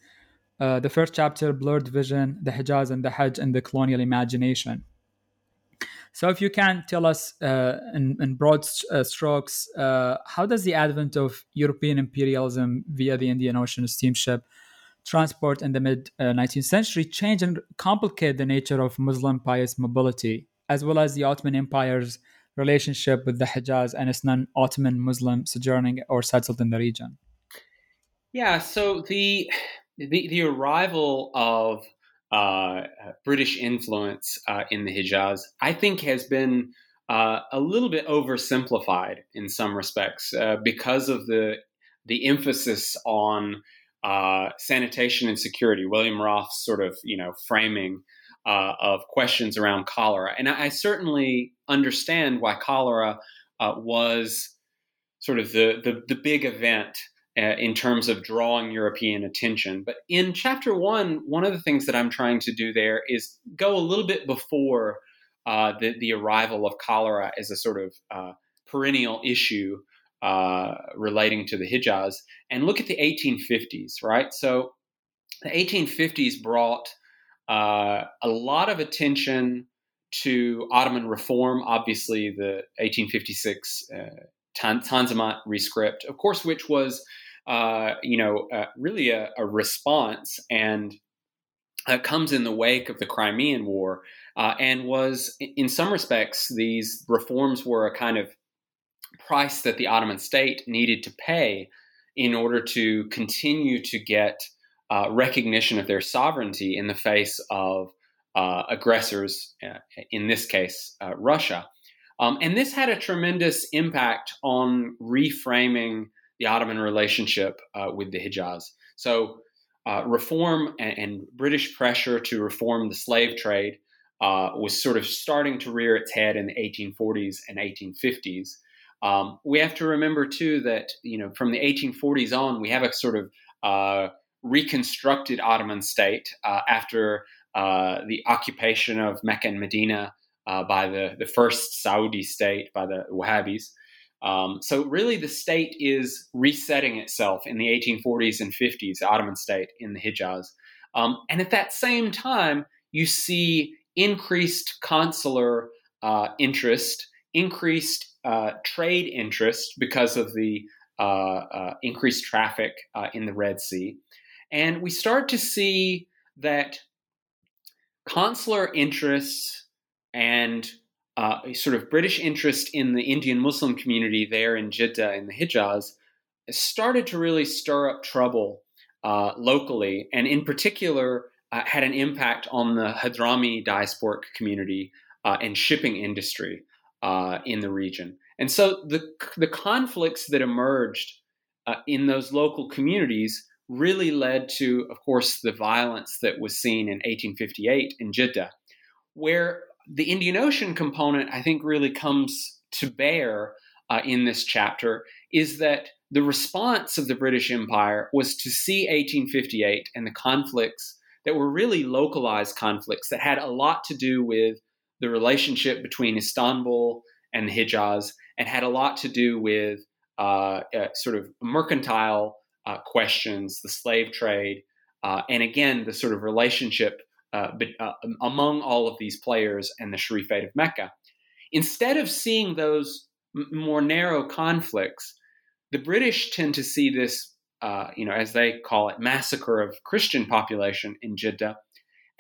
S1: Uh, the first chapter, blurred vision, the Hijaz and the Hajj and the colonial imagination. So, if you can tell us uh, in, in, broad uh, strokes, uh, how does the advent of European imperialism via the Indian Ocean steamship transport in the mid 19th uh, century change and complicate the nature of Muslim pious mobility, as well as the Ottoman Empire's relationship with the Hijaz and its non Ottoman Muslim sojourning or settled in the region?
S2: Yeah, so the the, the arrival of uh, British influence uh, in the Hijaz, I think, has been uh, a little bit oversimplified in some respects uh, because of the the emphasis on uh, sanitation and security. William Roff's sort of you know framing uh, of questions around cholera, and I, I certainly understand why cholera was sort of the, the, the big event uh, in terms of drawing European attention. But in chapter one, one of the things that I'm trying to do there is go a little bit before uh, the, the arrival of cholera as a sort of uh, perennial issue uh, relating to the Hijaz and look at the 1850s, right? So the 1850s brought uh, a lot of attention to Ottoman reform. Obviously, the 1856 uh, Tanzimat rescript, of course, which was uh, you know, uh, really a, a, response and uh, comes in the wake of the Crimean War uh, and was, in some respects, these reforms were a kind of price that the Ottoman state needed to pay in order to continue to get uh, recognition of their sovereignty in the face of uh, aggressors, in this case, Russia. Um, and this had a tremendous impact on reframing the Ottoman relationship uh, with the Hijaz. So, uh, reform and, and, British pressure to reform the slave trade uh, was sort of starting to rear its head in the 1840s and 1850s. Um, we have to remember too that you know from the 1840s on, we have a sort of uh, reconstructed Ottoman state uh, after uh, the occupation of Mecca and Medina by the the first Saudi state by the Wahhabis. Um, so really, the state is resetting itself in the 1840s and 50s, the Ottoman state in the Hijaz. Um, and at that same time, you see increased consular uh, interest, increased uh, trade interest because of the uh, uh increased traffic uh, in the Red Sea. And we start to see that consular interests and uh, a sort of British interest in the Indian Muslim community there in Jeddah in the Hijaz started to really stir up trouble uh, locally, and in particular uh, had an impact on the Hadrami diasporic community uh, and shipping industry uh, in the region. And so the the conflicts that emerged uh, in those local communities really led to, of course, the violence that was seen in 1858 in Jeddah, where the Indian Ocean component, I think, really comes to bear uh, in this chapter is that the response of the British Empire was to see 1858 and the conflicts that were really localized conflicts that had a lot to do with the relationship between Istanbul and the Hijaz and had a lot to do with uh, uh, sort of mercantile uh, questions, the slave trade, uh, and again, the sort of relationship uh, but, uh, among all of these players and the Sharifate of Mecca. Instead of seeing those m- more narrow conflicts, the British tend to see this, uh, you know, as they call it, massacre of Christian population in Jeddah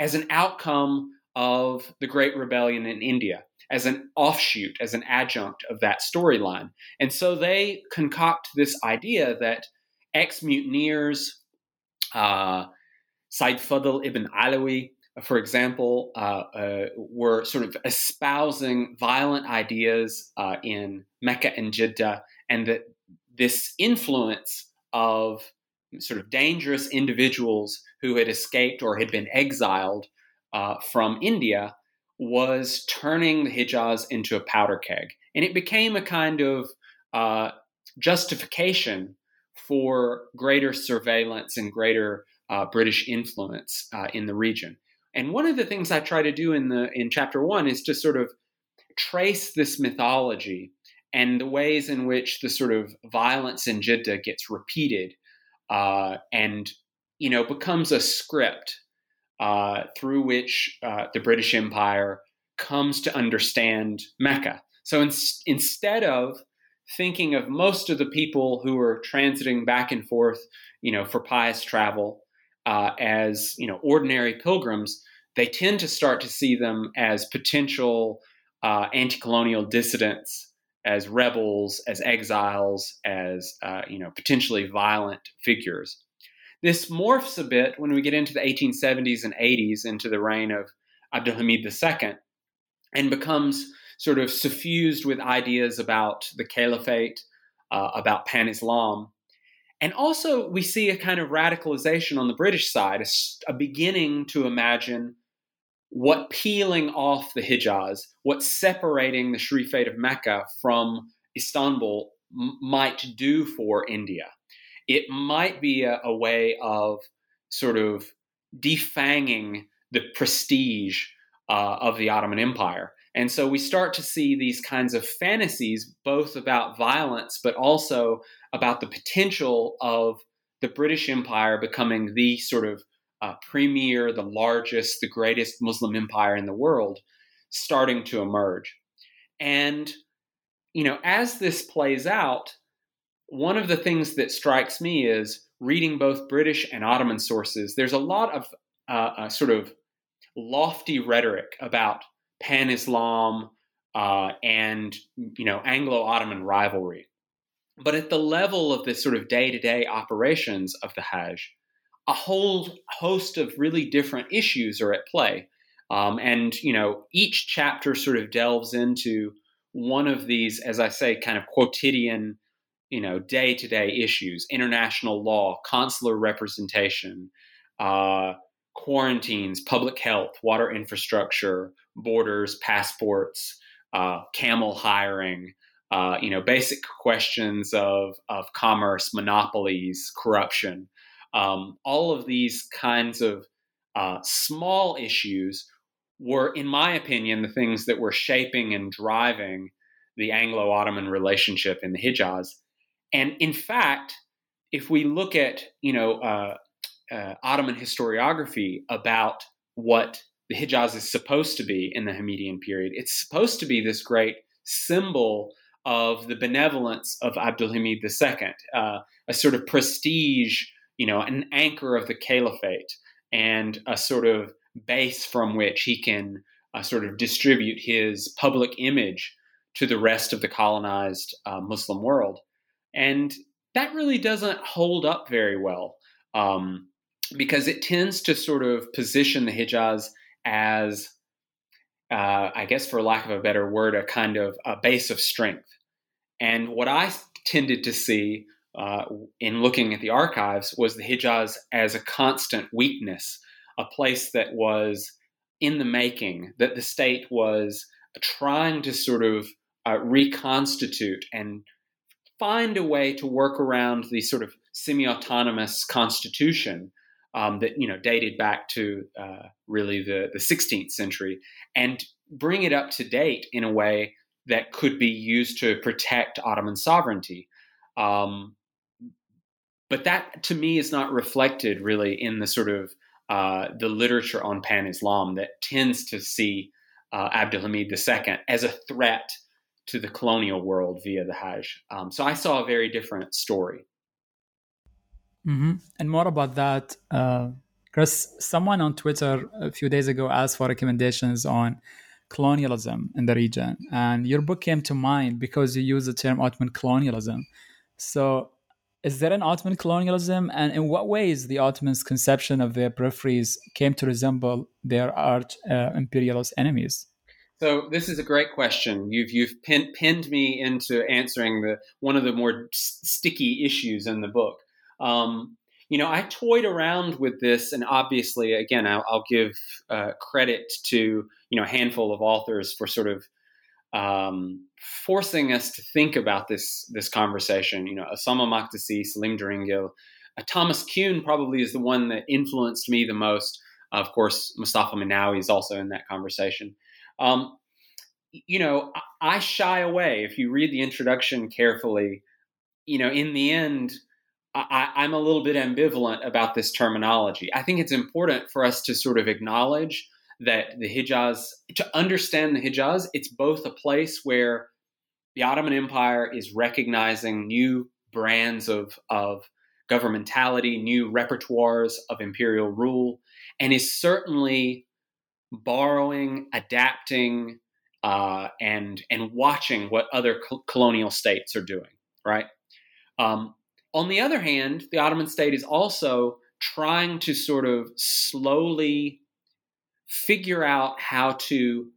S2: as an outcome of the Great Rebellion in India, as an offshoot, as an adjunct of that storyline. And so they concoct this idea that ex mutineers, uh, Said Fadl ibn Alawi, for example, uh, uh, were sort of espousing violent ideas uh, in Mecca and Jeddah, and that this influence of sort of dangerous individuals who had escaped or had been exiled uh, from India was turning the Hijaz into a powder keg. And it became a kind of uh, justification for greater surveillance and greater uh, British influence uh, in the region. And one of the things I try to do in the in chapter one is to sort of trace this mythology and the ways in which the sort of violence in Jeddah gets repeated uh, and you know becomes a script uh, through which uh, the British Empire comes to understand Mecca. So in, instead of thinking of most of the people who are transiting back and forth, you know, for pious travel uh, as you know ordinary pilgrims, they tend to start to see them as potential uh, anti-colonial dissidents, as rebels, as exiles, as uh, you know potentially violent figures. This morphs a bit when we get into the 1870s and 80s, into the reign of Abdulhamid II, and becomes sort of suffused with ideas about the caliphate, uh, about pan Islam. And also, we see a kind of radicalization on the British side, a, a beginning to imagine what peeling off the Hijaz, what separating the Sharifate of Mecca from Istanbul m- might do for India. It might be a, a way of sort of defanging the prestige uh, of the Ottoman Empire. And so we start to see these kinds of fantasies, both about violence, but also about the potential of the British Empire becoming the sort of uh, premier, the largest, the greatest Muslim empire in the world starting to emerge. And, you know, as this plays out, one of the things that strikes me is reading both British and Ottoman sources, there's a lot of uh, uh, sort of lofty rhetoric about pan Islam uh, and, you know, Anglo Ottoman rivalry. But at the level of the sort of day to day operations of the Hajj, a whole host of really different issues are at play. Um, and, you know, each chapter sort of delves into one of these, as I say, kind of quotidian, you know, day to day issues international law, consular representation, uh, quarantines, public health, water infrastructure, borders, passports, uh, camel hiring, uh, you know, basic questions of, of commerce, monopolies, corruption. Um, all of these kinds of uh, small issues were, in my opinion, the things that were shaping and driving the Anglo Ottoman relationship in the Hijaz. And in fact, if we look at, you know, uh, Ottoman historiography about what the Hijaz is supposed to be in the Hamidian period, it's supposed to be this great symbol of the benevolence of Abdulhamid II, uh, a sort of prestige you know, an anchor of the caliphate and a sort of base from which he can uh, sort of distribute his public image to the rest of the colonized uh, Muslim world. And that really doesn't hold up very well um, because it tends to sort of position the Hijaz as, uh, I guess, for lack of a better word, a kind of a base of strength. And what I tended to see uh, in looking at the archives was the Hijaz as a constant weakness, a place that was in the making, that the state was trying to sort of uh, reconstitute and find a way to work around the sort of semi-autonomous constitution um, that you know dated back to uh, really the, the 16th century and bring it up to date in a way that could be used to protect Ottoman sovereignty. Um, but that to me is not reflected really in the sort of uh, the literature on pan Islam that tends to see uh, Abdulhamid II as a threat to the colonial world via the Hajj. Um, so I saw a very different story.
S1: Mm-hmm. And more about that, uh, Chris, someone on Twitter a few days ago asked for recommendations on colonialism in the region. And your book came to mind because you use the term Ottoman colonialism. So is there an Ottoman colonialism, and in what ways the Ottomans' conception of their peripheries came to resemble their arch uh, imperialist enemies?
S2: So this is a great question. You've you've pin, pinned me into answering the one of the more sticky issues in the book. Um, you know, I toyed around with this, and obviously, again, I'll, I'll give uh, credit to you know a handful of authors for sort of um, forcing us to think about this this conversation. You know, Ussama Makdisi, Selim Deringil, uh, Thomas Kuehn probably is the one that influenced me the most. Of course, Mustafa Minawi is also in that conversation. Um, you know, I, I shy away if you read the introduction carefully. You know, in the end, I, I'm a little bit ambivalent about this terminology. I think it's important for us to sort of acknowledge that the Hijaz, to understand the Hijaz, it's both a place where the Ottoman Empire is recognizing new brands of, of governmentality, new repertoires of imperial rule, and is certainly borrowing, adapting, uh, and and watching what other co- colonial states are doing. Right. Um, on the other hand, the Ottoman state is also trying to sort of slowly figure out how to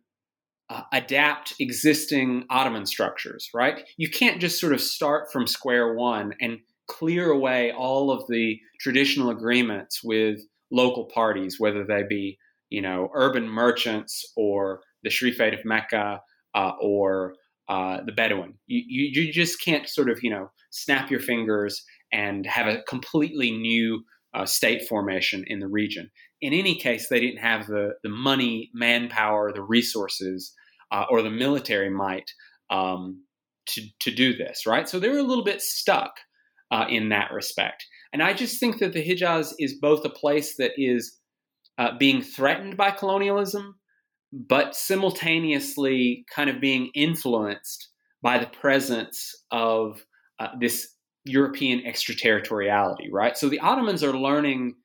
S2: uh, adapt existing Ottoman structures, right? You can't just sort of start from square one and clear away all of the traditional agreements with local parties, whether they be, you know, urban merchants or the Sharifate of Mecca uh, or uh, the Bedouin. You, you, you, just can't sort of, you know, snap your fingers and have a completely new uh, state formation in the region in any case, they didn't have the, the money, manpower, the resources, uh, or the military might um, to, to do this, right? So they were a little bit stuck uh, in that respect. And I just think that the Hijaz is both a place that is uh, being threatened by colonialism, but simultaneously kind of being influenced by the presence of uh, this European extraterritoriality, right? So the Ottomans are learning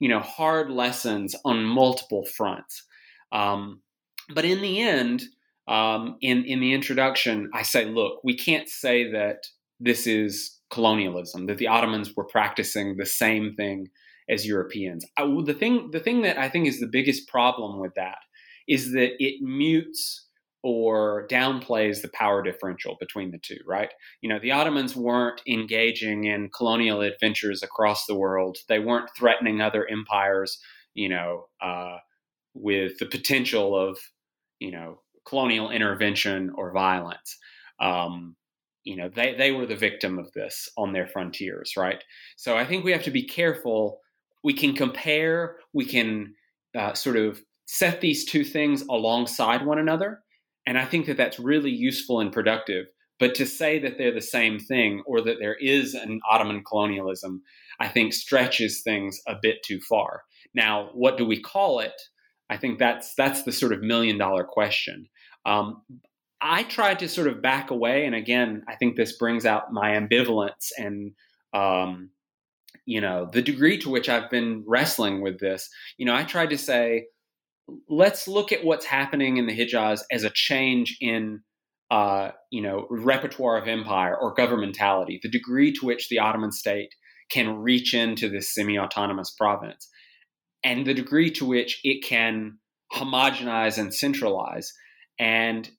S2: you know hard lessons on multiple fronts. Um, but in the end, um, in in the introduction, I say, look, we can't say that this is colonialism, that the Ottomans were practicing the same thing as Europeans. I, the thing the thing that I think is the biggest problem with that is that it mutes or downplays the power differential between the two, right? You know, the Ottomans weren't engaging in colonial adventures across the world. They weren't threatening other empires, you know, uh, with the potential of, you know, colonial intervention or violence. Um, you know, they, they were the victim of this on their frontiers, right? So I think we have to be careful. We can compare, we can uh, sort of set these two things alongside one another and I think that that's really useful and productive. But to say that they're the same thing or that there is an Ottoman colonialism, I think stretches things a bit too far. Now, what do we call it? I think that's that's the sort of million dollar question. Um, I tried to sort of back away, and again, I think this brings out my ambivalence and um, you know the degree to which I've been wrestling with this. You know, I tried to say, let's look at what's happening in the Hijaz as a change in uh, you know repertoire of empire or governmentality, the degree to which the Ottoman state can reach into this semi-autonomous province, and the degree to which it can homogenize and centralize. And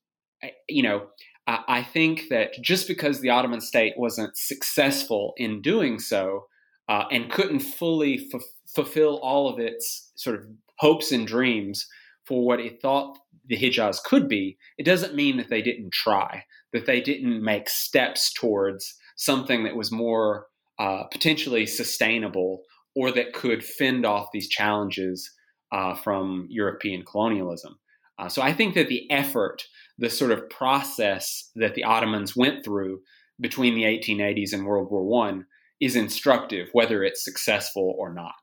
S2: you know, I, I think that just because the Ottoman state wasn't successful in doing so uh, and couldn't fully f- fulfill all of its sort of hopes and dreams for what it thought the Hijaz could be, it doesn't mean that they didn't try, that they didn't make steps towards something that was more uh, potentially sustainable or that could fend off these challenges uh, from European colonialism. Uh, so I think that the effort, the sort of process that the Ottomans went through between the 1880s and World War One is instructive, whether it's successful or not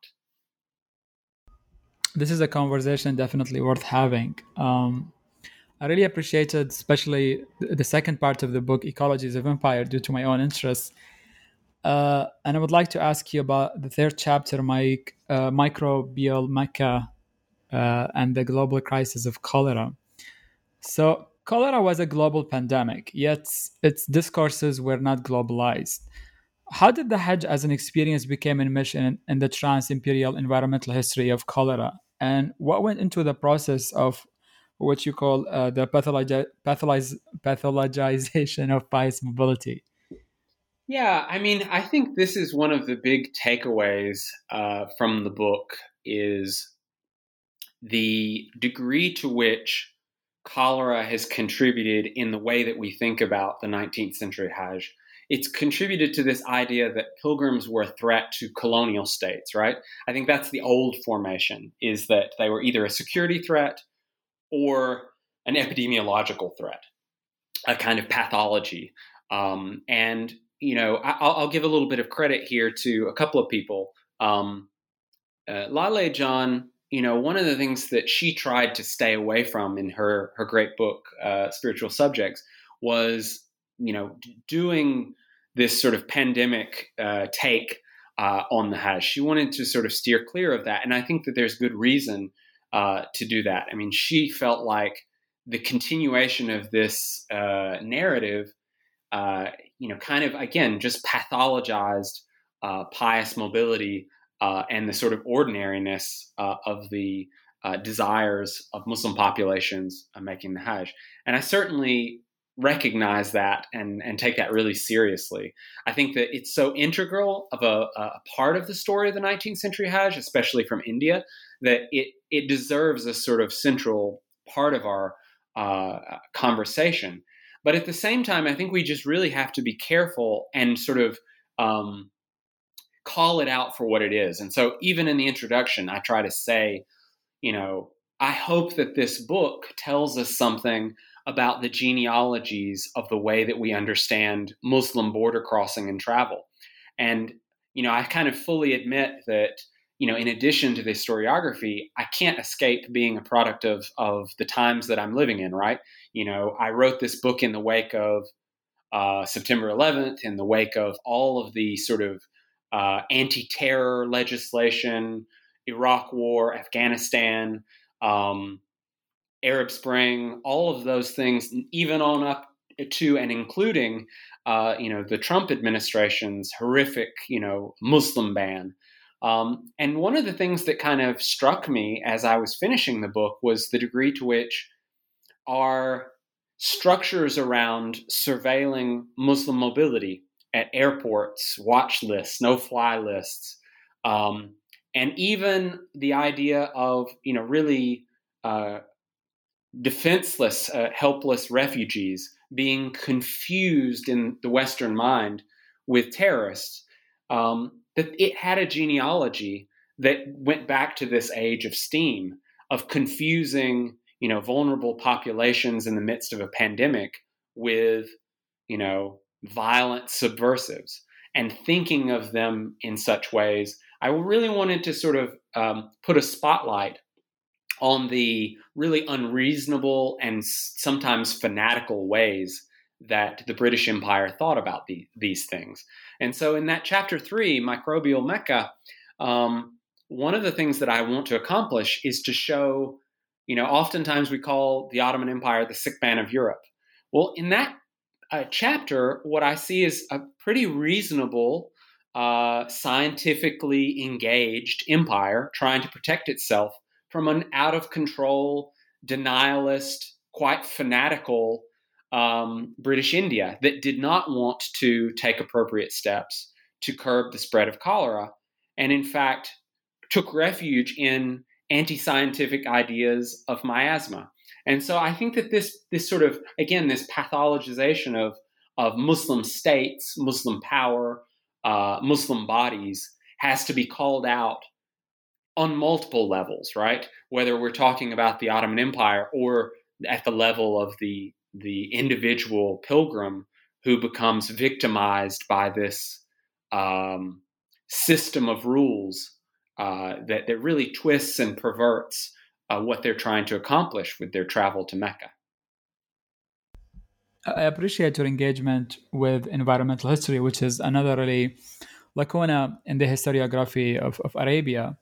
S1: this is a conversation definitely worth having. Um, I really appreciated, especially the second part of the book, Ecologies of Empire, due to my own interests. Uh, and I would like to ask you about the third chapter, Mike, uh, Microbial Mecca uh, and the global crisis of cholera. So, cholera was a global pandemic, yet its discourses were not globalized. How did the Hajj as an experience become a mission in the trans-imperial environmental history of cholera? And what went into the process of what you call uh, the pathologi- pathologiz- pathologization of pious mobility?
S2: Yeah, I mean, I think this is one of the big takeaways uh, from the book is the degree to which cholera has contributed in the way that we think about the 19th century Hajj. It's contributed to this idea that pilgrims were a threat to colonial states, right? I think that's the old formation, is that they were either a security threat or an epidemiological threat, a kind of pathology. Um, and you know, I, will give a little bit of credit here to a couple of people. Um, uh, Lale Can, you know, one of the things that she tried to stay away from in her her great book, uh, Spiritual Subjects, was you know doing this sort of pandemic uh, take uh, on the Hajj. She wanted to sort of steer clear of that, and I think that there's good reason uh, to do that. I mean, she felt like the continuation of this uh, narrative uh, you know, kind of again just pathologized uh, pious mobility uh, and the sort of ordinariness uh, of the uh, desires of Muslim populations making the Hajj. And I certainly recognize that and, and take that really seriously. I think that it's so integral of a, a part of the story of the 19th century Hajj, especially from India, that it, it deserves a sort of central part of our uh, conversation. But at the same time, I think we just really have to be careful and sort of um, call it out for what it is. And so, even in the introduction, I try to say, you know, I hope that this book tells us something about the genealogies of the way that we understand Muslim border crossing and travel. And, you know, I kind of fully admit that you know, in addition to the historiography, I can't escape being a product of of the times that I'm living in, right? You know, I wrote this book in the wake of uh, September 11th, in the wake of all of the sort of uh, anti-terror legislation, Iraq War, Afghanistan, um, Arab Spring, all of those things, even on up to and including, uh, you know, the Trump administration's horrific, you know, Muslim ban. Um, and one of the things that kind of struck me as I was finishing the book was the degree to which our structures around surveilling Muslim mobility at airports, watch lists, no fly lists, um, and even the idea of, you know, really uh, defenseless, uh, helpless refugees being confused in the Western mind with terrorists. Um, that it had a genealogy that went back to this age of steam of confusing you know vulnerable populations in the midst of a pandemic with you know violent subversives and thinking of them in such ways i really wanted to sort of um, put a spotlight on the really unreasonable and sometimes fanatical ways that the British Empire thought about the, these things. And so, in that chapter three, Microbial Mecca, um, one of the things that I want to accomplish is to show, you know, oftentimes we call the Ottoman Empire the sick man of Europe. Well, in that uh, chapter, what I see is a pretty reasonable, uh, scientifically engaged empire trying to protect itself from an out of control, denialist, quite fanatical um, British India that did not want to take appropriate steps to curb the spread of cholera, and in fact took refuge in anti-scientific ideas of miasma. And so I think that this this sort of again this pathologization of of Muslim states, Muslim power, uh, Muslim bodies has to be called out on multiple levels, right? Whether we're talking about the Ottoman Empire or at the level of the the individual pilgrim who becomes victimized by this um, system of rules uh, that, that really twists and perverts uh, what they're trying to accomplish with their travel to Mecca.
S1: I appreciate your engagement with environmental history, which is another really lacuna in the historiography of, of Arabia.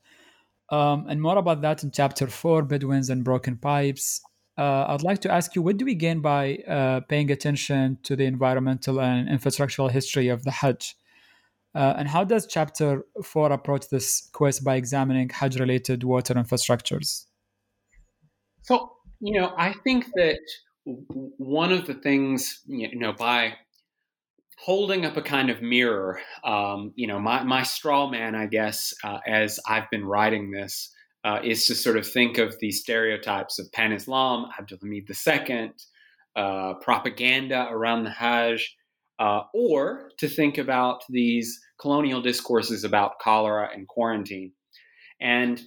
S1: Um, and more about that in chapter four Bedouins and Broken Pipes uh, I'd like to ask you what do we gain by uh, paying attention to the environmental and infrastructural history of the Hajj? Uh, and how does chapter four approach this quest by examining Hajj related water infrastructures?
S2: So, you know, I think that one of the things, you know, by holding up a kind of mirror, um, you know, my, my straw man, I guess, uh, as I've been writing this, uh, is to sort of think of these stereotypes of pan Islam, Abdulhamid II, uh, propaganda around the Hajj, uh, or to think about these colonial discourses about cholera and quarantine. And,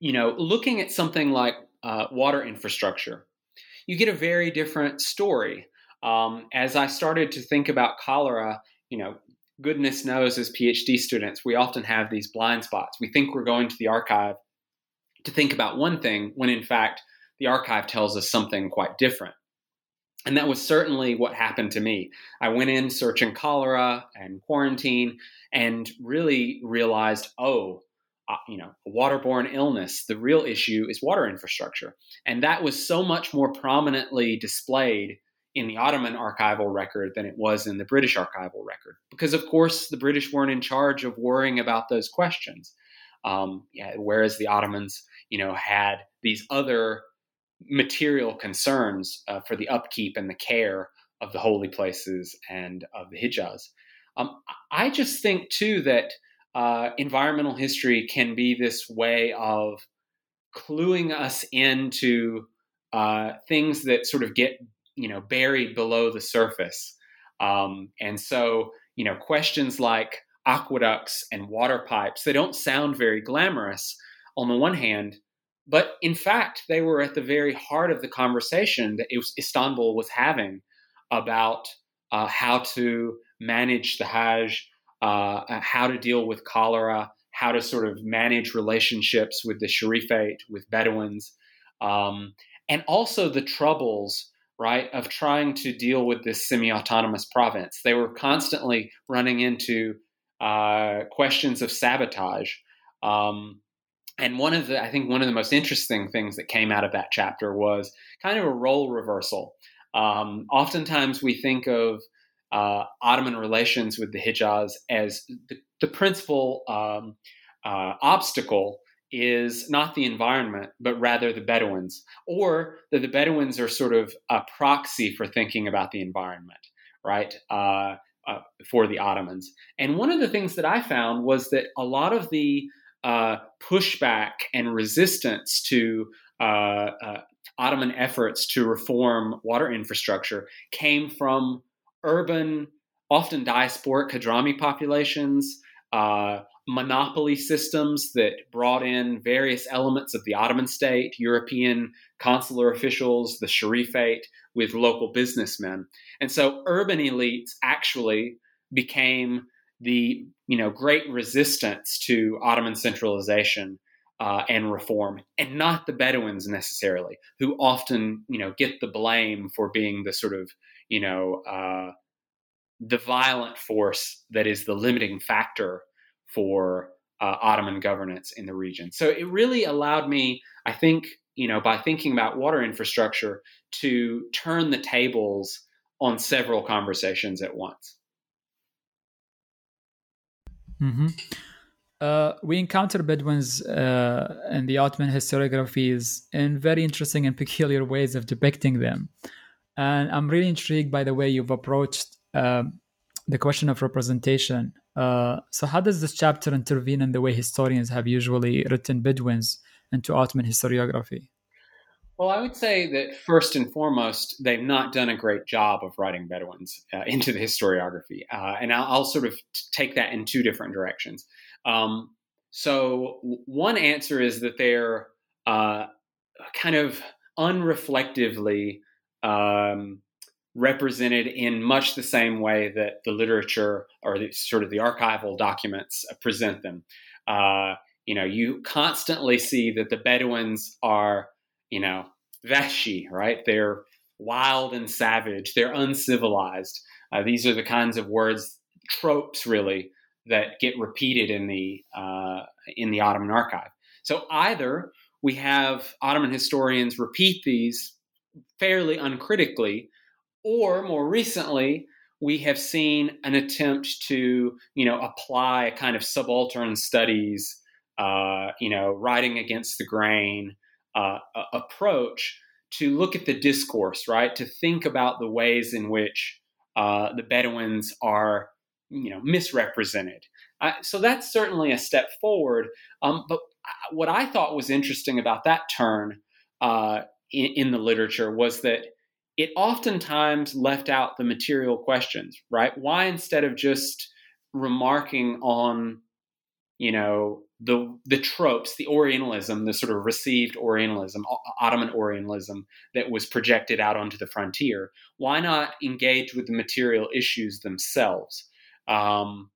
S2: you know, looking at something like uh, water infrastructure, you get a very different story. Um, as I started to think about cholera, you know, goodness knows as PhD students, we often have these blind spots. We think we're going to the archive to think about one thing when in fact the archive tells us something quite different. And that was certainly what happened to me. I went in searching cholera and quarantine and really realized, oh, uh, you know, waterborne illness, the real issue is water infrastructure. And that was so much more prominently displayed in the Ottoman archival record than it was in the British archival record. Because, of course, the British weren't in charge of worrying about those questions. Um, yeah, whereas the Ottomans, you know, had these other material concerns uh, for the upkeep and the care of the holy places and of the Hijaz. Um, I just think too that uh, environmental history can be this way of cluing us into uh, things that sort of get you know buried below the surface. Um, and so you know questions like aqueducts and water pipes they don't sound very glamorous on the one hand but in fact, they were at the very heart of the conversation that Istanbul was having about uh, how to manage the Hajj, uh, uh, how to deal with cholera, how to sort of manage relationships with the Sharifate, with Bedouins, um, and also the troubles, right, of trying to deal with this semi autonomous province. They were constantly running into uh, questions of sabotage. Um, and one of the i think one of the most interesting things that came out of that chapter was kind of a role reversal um, oftentimes we think of uh, ottoman relations with the hijaz as the, the principal um, uh, obstacle is not the environment but rather the bedouins or that the bedouins are sort of a proxy for thinking about the environment right uh, uh for the ottomans. And one of the things that i found was that a lot of the uh, pushback and resistance to uh, uh, Ottoman efforts to reform water infrastructure came from urban, often diasporic Hadrami populations, uh, monopoly systems that brought in various elements of the Ottoman state, European consular officials, the Sharifate, with local businessmen. And so urban elites actually became the you know great resistance to Ottoman centralization uh, and reform, and not the Bedouins necessarily, who often you know get the blame for being the sort of you know uh, the violent force that is the limiting factor for uh, Ottoman governance in the region. So it really allowed me, I think, you know, by thinking about water infrastructure, to turn the tables on several conversations at once.
S1: Mm-hmm. Uh, we encounter Bedouins uh, in the Ottoman historiographies in very interesting and peculiar ways of depicting them. And I'm really intrigued by the way you've approached uh, the question of representation. Uh, so, how does this chapter intervene in the way historians have usually written Bedouins into Ottoman historiography?
S2: Well, I would say that first and foremost, they've not done a great job of writing Bedouins uh, into the historiography. Uh, and I'll, I'll, sort of take that in two different directions. Um, so, one answer is that they're uh, kind of unreflectively um, represented in much the same way that the literature or the, sort of the archival documents present them. Uh, you know, you constantly see that the Bedouins are you know, Vahshi, right? They're wild and savage. They're uncivilized. Uh, these are the kinds of words, tropes, really, that get repeated in the uh, in the Ottoman archive. So either we have Ottoman historians repeat these fairly uncritically, or more recently, we have seen an attempt to, you know, apply a kind of subaltern studies, uh, you know, writing against the grain uh, approach to look at the discourse, right? To think about the ways in which uh, the Bedouins are, you know, misrepresented. So that's certainly a step forward. Um, but what I thought was interesting about that turn uh, in, in the literature was that it oftentimes left out the material questions, right? Why instead of just remarking on, you know, the the tropes, the Orientalism, the sort of received Orientalism, Ottoman Orientalism that was projected out onto the frontier, why not engage with the material issues themselves? Um,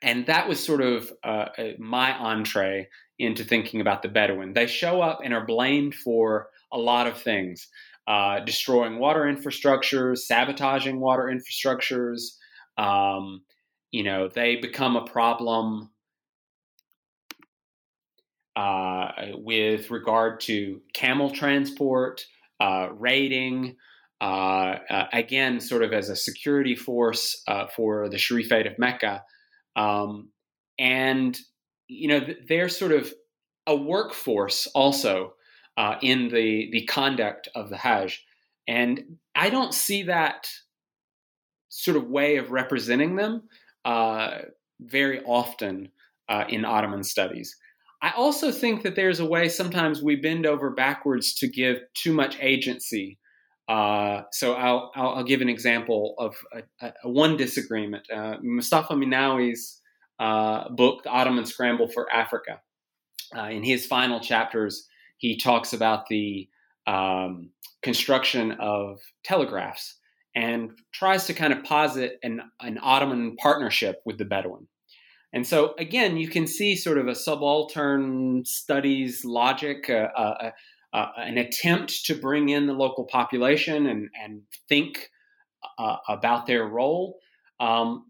S2: and that was sort of uh, my entree into thinking about the Bedouin. They show up and are blamed for a lot of things uh, destroying water infrastructures, sabotaging water infrastructures. Um, you know, they become a problem uh, with regard to camel transport, uh, raiding. Uh, uh, again, sort of as a security force for the Sharifate of Mecca. Um, and, you know, they're sort of a workforce also uh, in the the conduct of the Hajj, and I don't see that sort of way of representing them uh, very often uh, in Ottoman studies. I also think that there's a way sometimes we bend over backwards to give too much agency. Uh, so I'll, I'll, I'll, give an example of a, a, a one disagreement. Uh, Mustafa Minawi's uh, book, The Ottoman Scramble for Africa, in his final chapters, he talks about the um, construction of telegraphs and tries to kind of posit an, an Ottoman partnership with the Bedouin. And so, again, you can see sort of a subaltern studies logic, uh, uh, uh, an attempt to bring in the local population and, and think uh, about their role. Um,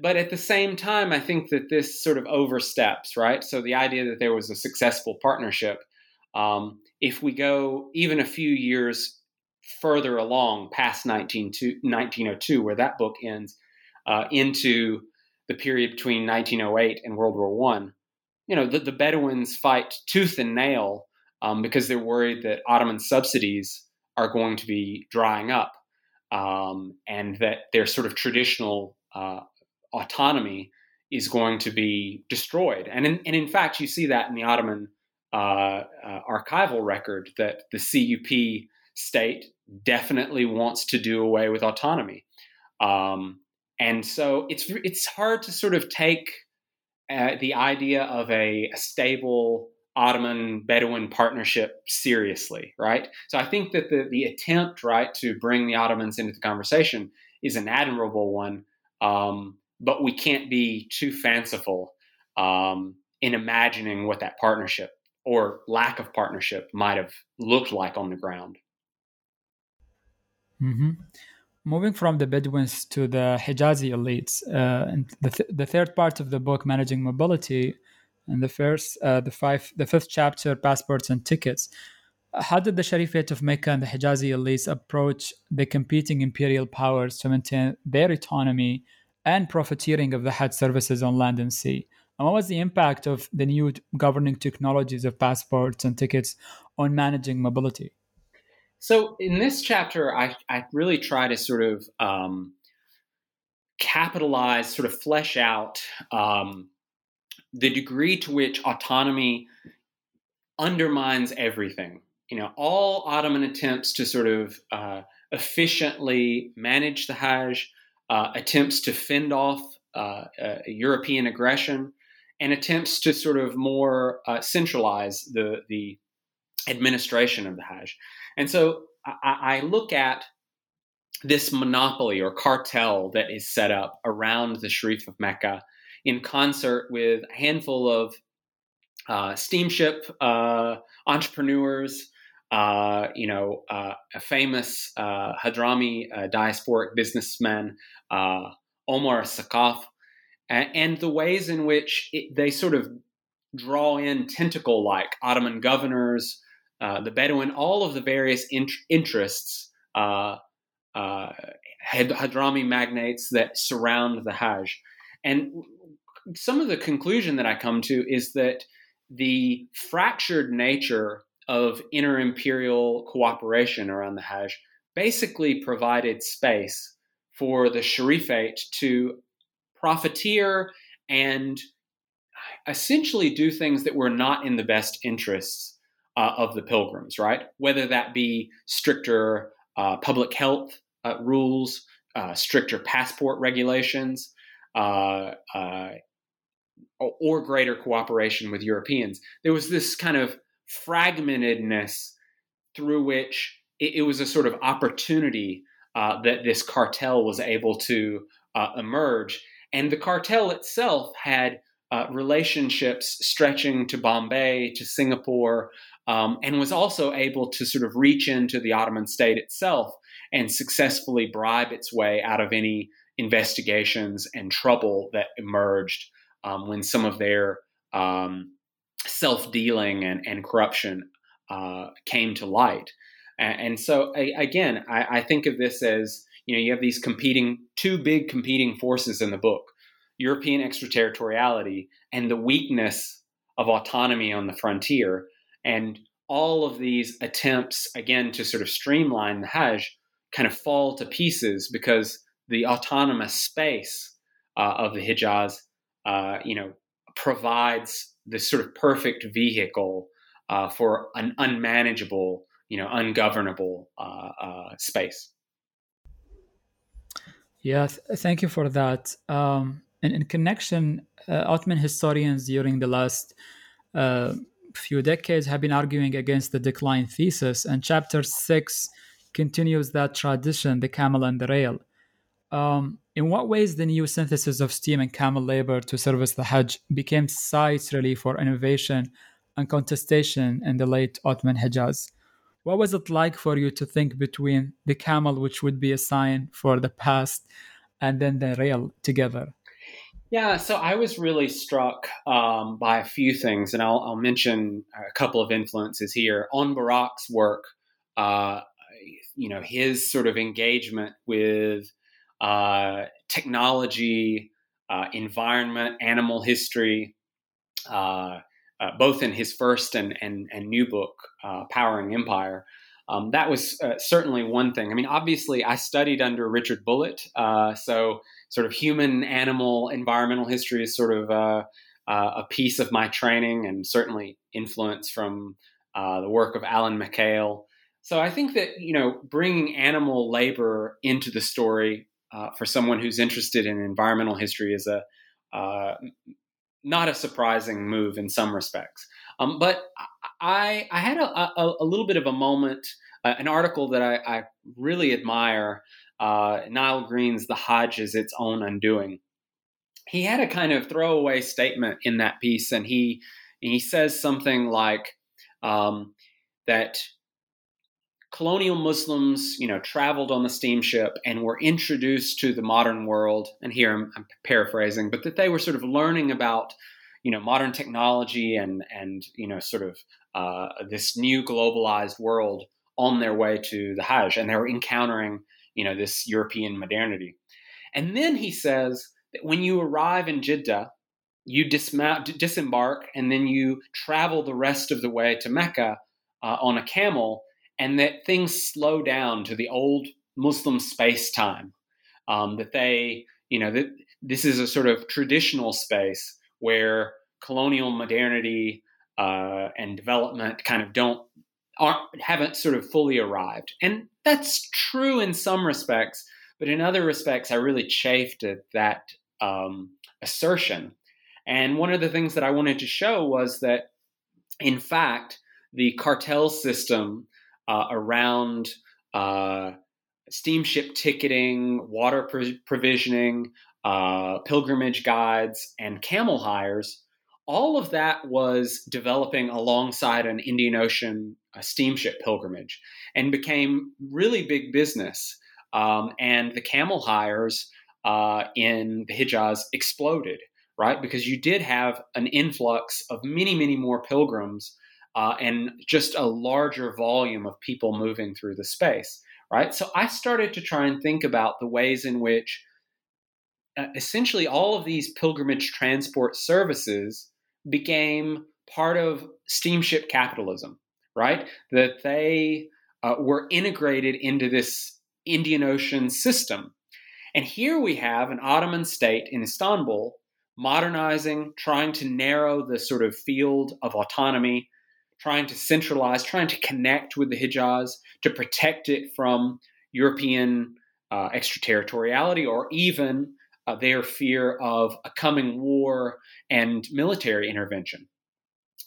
S2: but at the same time, I think that this sort of oversteps, right? So the idea that there was a successful partnership um, if we go even a few years further along past 1902, where that book ends, uh, into the period between 1908 and World War One, you know, the, the, Bedouins fight tooth and nail um, because they're worried that Ottoman subsidies are going to be drying up, um, and that their sort of traditional uh, autonomy is going to be destroyed. And in, and in fact, you see that in the Ottoman uh, uh, archival record that the CUP state definitely wants to do away with autonomy. Um, and so it's it's hard to sort of take uh, the idea of a, a, stable Ottoman Bedouin partnership seriously, right? So I think that the the attempt, right, to bring the Ottomans into the conversation is an admirable one, um, but we can't be too fanciful um, in imagining what that partnership or lack of partnership might have looked like on the ground.
S1: Mm-hmm. Moving from the Bedouins to the Hijazi elites, uh, and the, th- the third part of the book, managing mobility, and the first, uh, the five, the fifth chapter, passports and tickets. How did the Sharifate of Mecca and the Hijazi elites approach the competing imperial powers to maintain their autonomy and profiteering of the Hajj services on land and sea? And what was the impact of the new governing technologies of passports and tickets on managing mobility?
S2: So, in this chapter, I, I really try to sort of um, capitalize, sort of flesh out um, the degree to which autonomy undermines everything. You know, all Ottoman attempts to sort of uh, efficiently manage the Hajj, uh, attempts to fend off uh, uh European aggression, and attempts to sort of more uh, centralize the the administration of the Hajj. And so I, I, look at this monopoly or cartel that is set up around the Sharif of Mecca in concert with a handful of uh, steamship uh, entrepreneurs. Uh, you know, uh, a famous uh, Hadrami diasporic businessman, Omar Sakaf, and, the ways in which it, they sort of draw in tentacle like Ottoman governors, uh, the Bedouin, all of the various in- interests uh, uh, Hadrami magnates that surround the Hajj. And some of the conclusion that I come to is that the fractured nature of inter-imperial cooperation around the Hajj basically provided space for the Sharifate to profiteer and essentially do things that were not in the best interests uh, of the pilgrims, right? Whether that be stricter uh, public health uh, rules, uh, stricter passport regulations, uh, uh, or greater cooperation with Europeans. There was this kind of fragmentedness through which it, it was a sort of opportunity that this cartel was able to emerge. And the cartel itself had uh, relationships stretching to Bombay, to Singapore, um, and was also able to sort of reach into the Ottoman state itself and successfully bribe its way out of any investigations and trouble that emerged um, when some of their um, self dealing and, and corruption uh, came to light. And, so, again, I, I, think of this as you know, you have these competing, two big competing forces in the book European extraterritoriality and the weakness of autonomy on the frontier. And all of these attempts, again, to sort of streamline the Hajj kind of fall to pieces because the autonomous space uh, of the Hijaz, uh, you know, provides this sort of perfect vehicle uh, for an unmanageable, you know, ungovernable uh, uh, space.
S1: Yeah, th- thank you for that. Um, and in connection, uh, Ottoman historians during the last few decades have been arguing against the decline thesis, and chapter six continues that tradition, the camel and the rail. Um, in what ways the new synthesis of steam and camel labor to service the Hajj became sites really for innovation and contestation in the late Ottoman Hijaz? What was it like for you to think between the camel, which would be a sign for the past, and then the rail together?
S2: Yeah, so I was really struck um, by a few things, and I'll, I'll, mention a couple of influences here. On Barak's work, uh, you know, his sort of engagement with uh, technology, uh, environment, animal history, uh, uh, both in his first and, and, and new book, uh, Powering Empire. Um, that was certainly one thing. I mean, obviously, I studied under Richard Bulliet, so sort of human, animal, environmental history is sort of a piece of my training, and certainly influence from the work of Alan Mikhail. So I think that you know bringing animal labor into the story uh, for someone who's interested in environmental history is a uh, not a surprising move in some respects. Um, but I I had a, a, a, little bit of a moment, uh, an article that I, I really admire. Uh, Nile Green's "The Hajj is its own undoing." He had a kind of throwaway statement in that piece, and he he says something like um, that colonial Muslims, you know, traveled on the steamship and were introduced to the modern world. And here I'm, I'm, paraphrasing, but that they were sort of learning about, you know, modern technology and and you know, sort of uh, this new globalized world on their way to the Hajj, and they were encountering, you know, this European modernity. And then he says that when you arrive in Jeddah, you dismount, disembark, and then you travel the rest of the way to Mecca uh, on a camel and that things slow down to the old Muslim space time. Um, that they, you know, that this is a sort of traditional space where colonial modernity uh, and development kind of don't aren't haven't sort of fully arrived, and that's true in some respects. But in other respects, I really chafed at that um, assertion. And one of the things that I wanted to show was that, in fact, the cartel system uh, around uh, steamship ticketing, water provisioning, uh, pilgrimage guides, and camel hires. All of that was developing alongside an Indian Ocean steamship pilgrimage and became really big business. Um, and the camel hires uh, in the Hijaz exploded, right? Because you did have an influx of many, many more pilgrims uh, and just a larger volume of people moving through the space, right? So I started to try and think about the ways in which uh, essentially all of these pilgrimage transport services became part of steamship capitalism, right? That they uh, were integrated into this Indian Ocean system. And here we have an Ottoman state in Istanbul modernizing, trying to narrow the sort of field of autonomy, trying to centralize, trying to connect with the Hijaz, to protect it from European uh, extraterritoriality or even uh, their fear of a coming war and military intervention.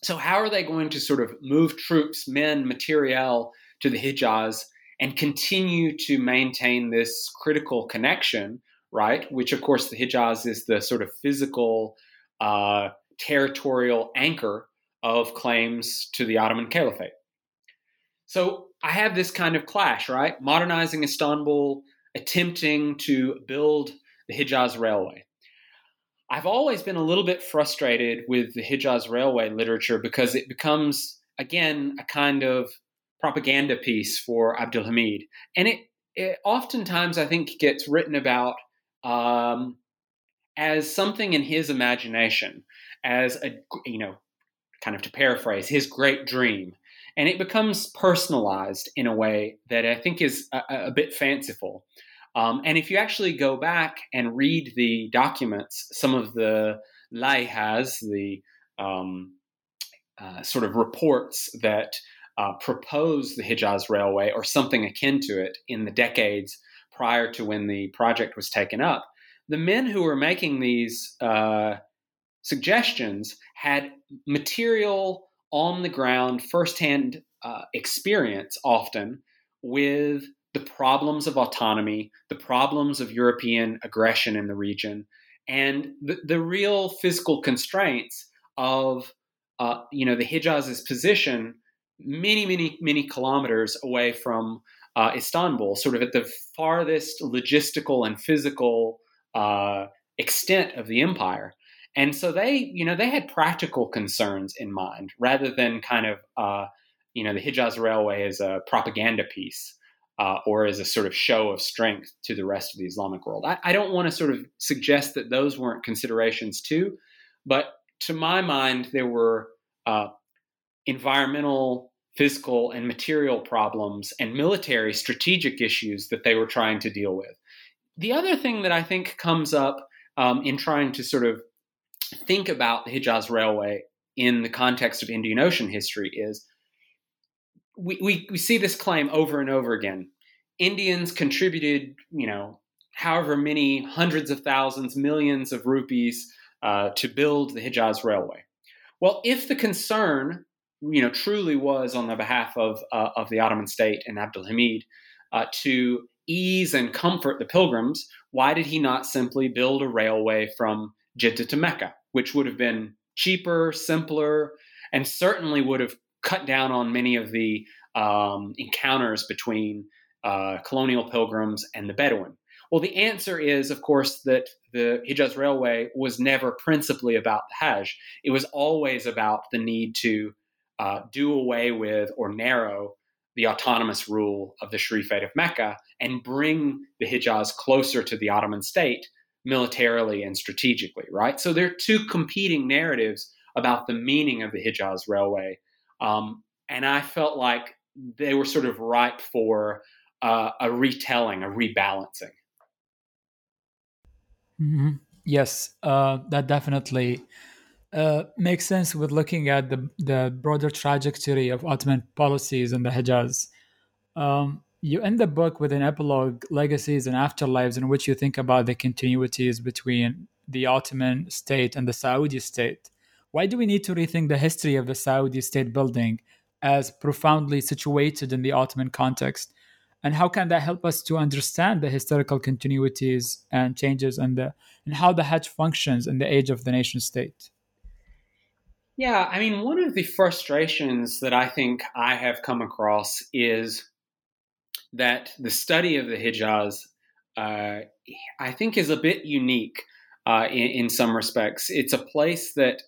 S2: So, how are they going to sort of move troops, men, materiel to the Hijaz and continue to maintain this critical connection, right? Which, of course, the Hijaz is the sort of physical, uh, territorial anchor of claims to the Ottoman Caliphate. So, I have this kind of clash, right? Modernizing Istanbul, attempting to build the Hijaz Railway. I've always been a little bit frustrated with the Hijaz Railway literature because it becomes, again, a kind of propaganda piece for Abdul Hamid. And it, it oftentimes, I think, gets written about um, as something in his imagination, as a, you know, kind of to paraphrase, his great dream. And it becomes personalized in a way that I think is a, a bit fanciful. Um, and if you actually go back and read the documents, some of the layhas, the um, uh, sort of reports that uh, propose the Hijaz Railway or something akin to it in the decades prior to when the project was taken up, the men who were making these uh, suggestions had material on the ground, firsthand uh, experience often with the problems of autonomy, the problems of European aggression in the region, and the, the real physical constraints of uh, you know the Hijaz's position many, many, many kilometers away from uh, Istanbul, sort of at the farthest logistical and physical uh, extent of the empire. And so they, you know, they had practical concerns in mind rather than kind of, uh, you know, the Hijaz Railway as a propaganda piece uh, or as a sort of show of strength to the rest of the Islamic world. I, I don't want to sort of suggest that those weren't considerations too, but to my mind, there were uh, environmental, physical, and material problems and military strategic issues that they were trying to deal with. The other thing that I think comes up um, in trying to sort of think about the Hijaz Railway in the context of Indian Ocean history is we, we, we see this claim over and over again. Indians contributed, you know, however many hundreds of thousands, millions of rupees uh, to build the Hijaz Railway. Well, if the concern, you know, truly was on the behalf of uh, of the Ottoman state and Abdul Hamid uh, to ease and comfort the pilgrims, why did he not simply build a railway from Jeddah to Mecca, which would have been cheaper, simpler, and certainly would have cut down on many of the um, encounters between uh, colonial pilgrims and the Bedouin? Well, the answer is, of course, that the Hijaz Railway was never principally about the Hajj. It was always about the need to uh, do away with or narrow the autonomous rule of the Sharifate of Mecca and bring the Hijaz closer to the Ottoman state militarily and strategically, right? So there are two competing narratives about the meaning of the Hijaz Railway um, and I felt like they were sort of ripe for uh, a retelling, a rebalancing.
S1: Mm-hmm. Yes, uh, that definitely uh, makes sense with looking at the, the broader trajectory of Ottoman policies in the Hijaz. Um, you end the book with an epilogue, legacies, and afterlives, in which you think about the continuities between the Ottoman state and the Saudi state. Why do we need to rethink the history of the Saudi state building as profoundly situated in the Ottoman context? And how can that help us to understand the historical continuities and changes and, the, and how the Hajj functions in the age of the nation state?
S2: Yeah, I mean, one of the frustrations that I think I have come across is that the study of the Hijaz, uh, I think, is a bit unique uh, in, in, some respects. It's a place that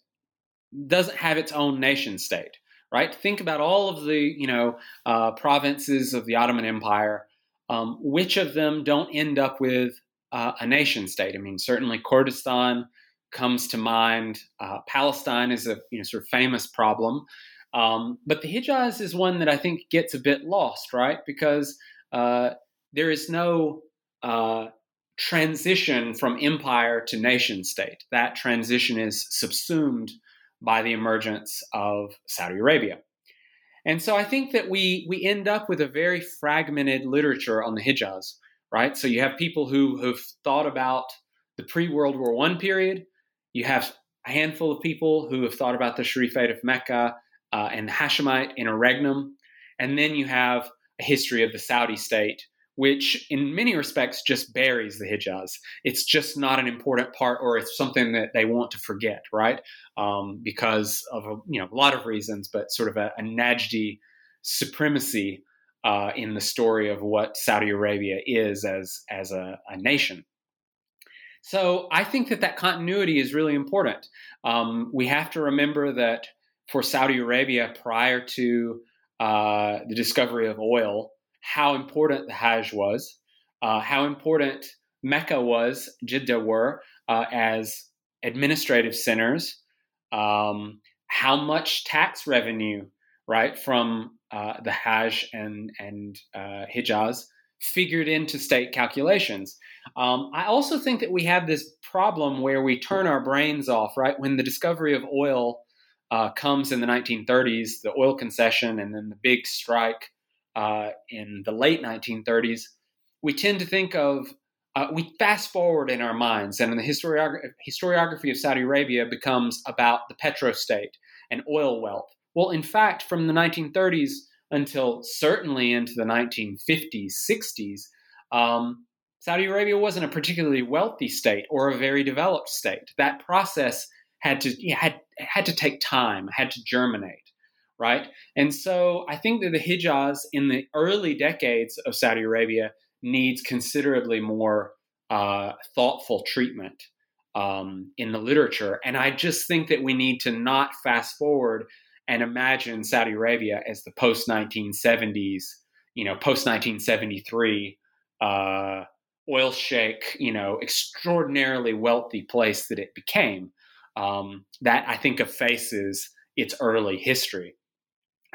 S2: doesn't have its own nation state, right? Think about all of the you know uh, provinces of the Ottoman Empire. um, which of them don't end up with uh, a nation state? I mean, certainly Kurdistan comes to mind. Uh, Palestine is a you know sort of famous problem, um, but the Hijaz is one that I think gets a bit lost, right? Because uh, there is no uh, transition from empire to nation state. That transition is subsumed by the emergence of Saudi Arabia. And so I think that we we end up with a very fragmented literature on the Hijaz, right? So you have people who have thought about the pre-World War One period. You have a handful of people who have thought about the Sharifate of Mecca uh, and Hashemite interregnum, and then you have history of the Saudi state which in many respects just buries the Hijaz. It's just not an important part, or it's something that they want to forget, right? Um, because of a, you know a lot of reasons, but sort of a, a Najdi supremacy uh, in the story of what Saudi Arabia is as as a, a nation. So I think that that continuity is really important. Um, we have to remember that for Saudi Arabia, prior to uh, the discovery of oil, how important the Hajj was, uh, how important Mecca was, Jeddah were, uh, as administrative centers, um, how much tax revenue, right, from uh, the Hajj and, and uh, Hijaz figured into state calculations. Um, I also think that we have this problem where we turn our brains off, right? When the discovery of oil uh, comes in the 1930s, the oil concession, and then the big strike uh, in the late 1930s, we tend to think of uh, we fast forward in our minds, and the historiography, historiography of Saudi Arabia becomes about the petrostate and oil wealth. Well, in fact, from the 1930s until certainly into the 1950s, 60s, um, Saudi Arabia wasn't a particularly wealthy state or a very developed state. That process had to had had to take time, had to germinate right? And so I think that the Hijaz in the early decades of Saudi Arabia needs considerably more uh, thoughtful treatment um, in the literature. And I just think that we need to not fast forward and imagine Saudi Arabia as the post 1970s, you know, post 1973 uh, oil sheikh, you know, extraordinarily wealthy place that it became. Um, that I think effaces its early history.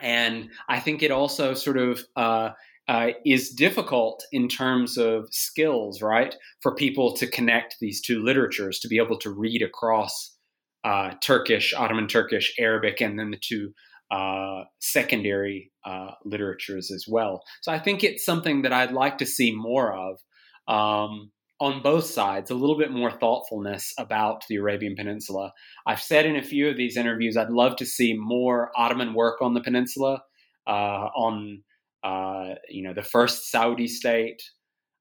S2: And I think it also sort of uh, uh, is difficult in terms of skills, right? For people to connect these two literatures, to be able to read across uh, Turkish, Ottoman Turkish, Arabic, and then the two uh, secondary uh, literatures as well. So I think it's something that I'd like to see more of. Um, on both sides a little bit more thoughtfulness about the Arabian Peninsula. I've said in a few of these interviews I'd love to see more Ottoman work on the peninsula, uh, on uh, you know the first Saudi state,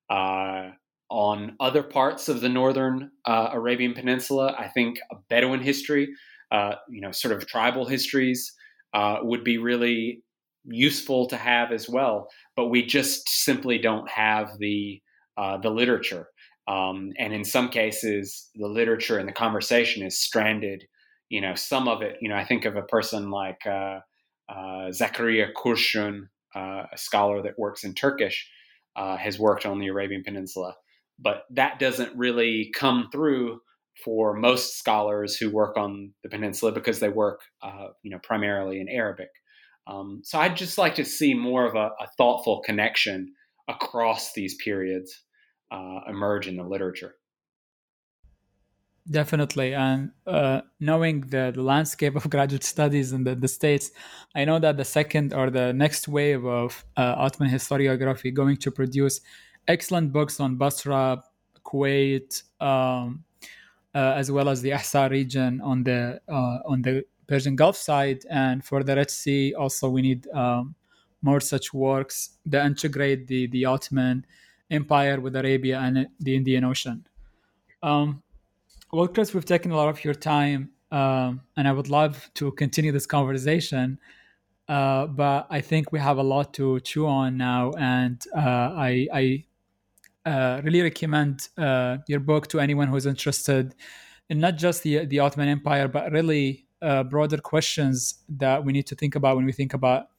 S2: uh, on other parts of the northern uh, Arabian Peninsula. I think a Bedouin history, uh, you know, sort of tribal histories, uh, would be really useful to have as well. But we just simply don't have the the literature. Um, and in some cases, the literature and the conversation is stranded. You know, some of it, you know, I think of a person like uh, uh, Zekeriya Kurşun, uh, a scholar that works in Turkish, uh, has worked on the Arabian Peninsula. But that doesn't really come through for most scholars who work on the peninsula because they work, uh, you know, primarily in Arabic. Um, so I'd just like to see more of a, a thoughtful connection across these periods uh, emerge in the literature.
S1: Definitely. And uh, knowing the, the, landscape of graduate studies in the, the, States, I know that the second or the next wave of uh, Ottoman historiography going to produce excellent books on Basra, Kuwait, um, uh, as well as the Ahsa region on the uh, on the Persian Gulf side, and for the Red Sea, also we need um, more such works that integrate the the Ottoman empire with Arabia and the Indian Ocean. Um, well, Chris, we've taken a lot of your time, um, and I would love to continue this conversation. Uh, but I think we have a lot to chew on now, and uh, I, I uh, really recommend uh, your book to anyone who is interested in not just the the Ottoman Empire, but really uh, broader questions that we need to think about when we think about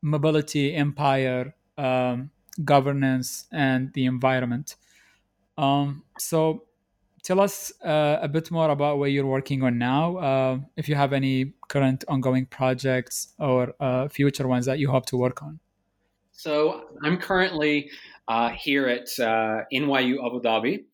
S1: mobility, empire, um, governance, and the environment. Um, so, tell us uh, a bit more about what you're working on now. Uh, if you have any current ongoing projects or uh, future ones that you hope to work on.
S2: So, I'm currently uh, here at uh, NYU Abu Dhabi.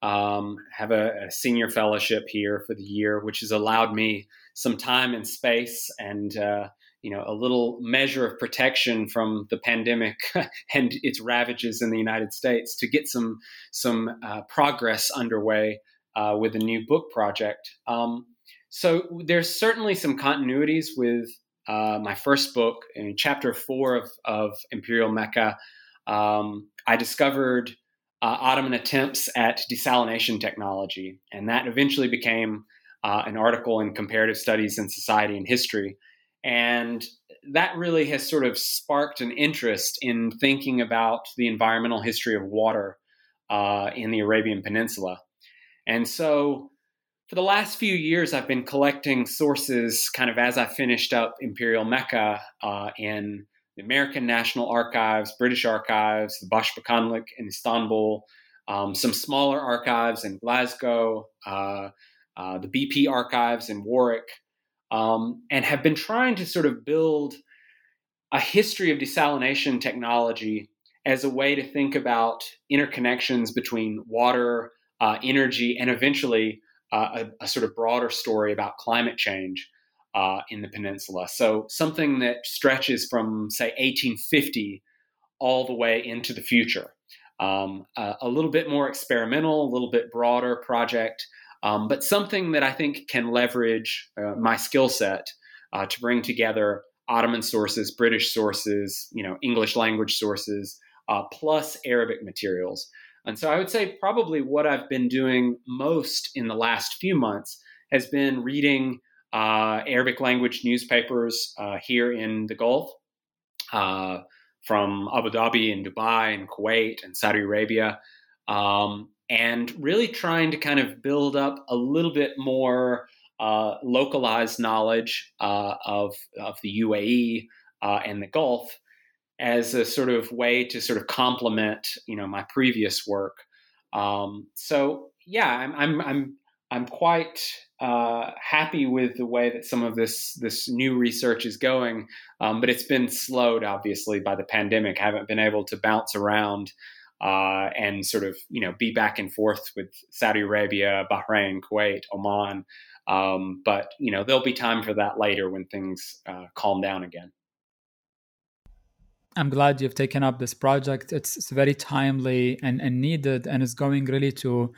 S2: Um, have a, a, senior fellowship here for the year, which has allowed me some time and space and uh, you know a little measure of protection from the pandemic and its ravages in the United States to get some some uh, progress underway uh, with a new book project. Um, so there's certainly some continuities with uh, my first book in chapter four of, of Imperial Mecca. Um, I discovered uh, Ottoman attempts at desalination technology, and that eventually became uh, an article in Comparative Studies in Society and History. And that really has sort of sparked an interest in thinking about the environmental history of water uh, in the Arabian Peninsula. And so, for the last few years, I've been collecting sources kind of as I finished up Imperial Mecca uh, in the American National Archives, British Archives, the Başbakanlık in Istanbul, um, some smaller archives in Glasgow, uh, uh, the BP archives in Warwick, um, and have been trying to sort of build a history of desalination technology as a way to think about interconnections between water, uh, energy, and eventually uh, a, a, sort of broader story about climate change uh, in the peninsula. So something that stretches from, say, 1850 all the way into the future. Um, a little bit more experimental, a little bit broader project, um, but something that I think can leverage uh, my skill set uh, to bring together Ottoman sources, British sources, you know, English language sources, uh, plus Arabic materials. And so I would say probably what I've been doing most in the last few months has been reading uh, Arabic language newspapers uh, here in the Gulf, uh, from Abu Dhabi and Dubai and Kuwait and Saudi Arabia, um, and really trying to kind of build up a little bit more uh, localized knowledge uh, of, of the UAE uh, and the Gulf as a sort of way to sort of complement, you know, my previous work. Um, so yeah, I'm, I'm, I'm, I'm quite uh, happy with the way that some of this this new research is going, um, but it's been slowed obviously by the pandemic. I haven't been able to bounce around uh, and sort of you know be back and forth with Saudi Arabia, Bahrain, Kuwait, Oman. Um, but you know there'll be time for that later when things uh, calm down again.
S1: I'm glad you've taken up this project. It's, it's very timely and, and needed, and it's going really to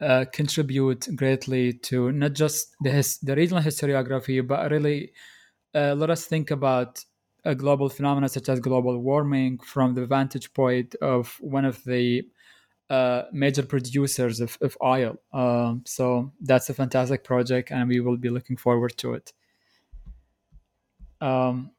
S1: uh, contribute greatly to not just the, his, the regional historiography, but really uh, let us think about a global phenomena such as global warming from the vantage point of one of the uh, major producers of, of oil. Um, so that's a fantastic project, and we will be looking forward to it. Um,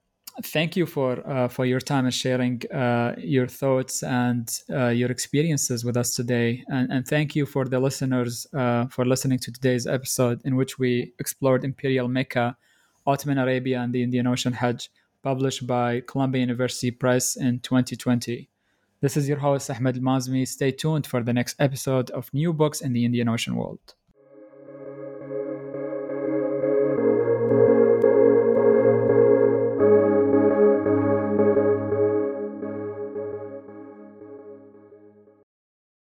S1: thank you for uh, for your time and sharing uh, your thoughts and uh, your experiences with us today. And, and thank you for the listeners uh, for listening to today's episode, in which we explored Imperial Mecca, Ottoman Arabia, and the Indian Ocean Hajj, published by Columbia University Press in 2020. This is your host Ahmed Mazmi. Stay tuned for the next episode of New Books in the Indian Ocean World.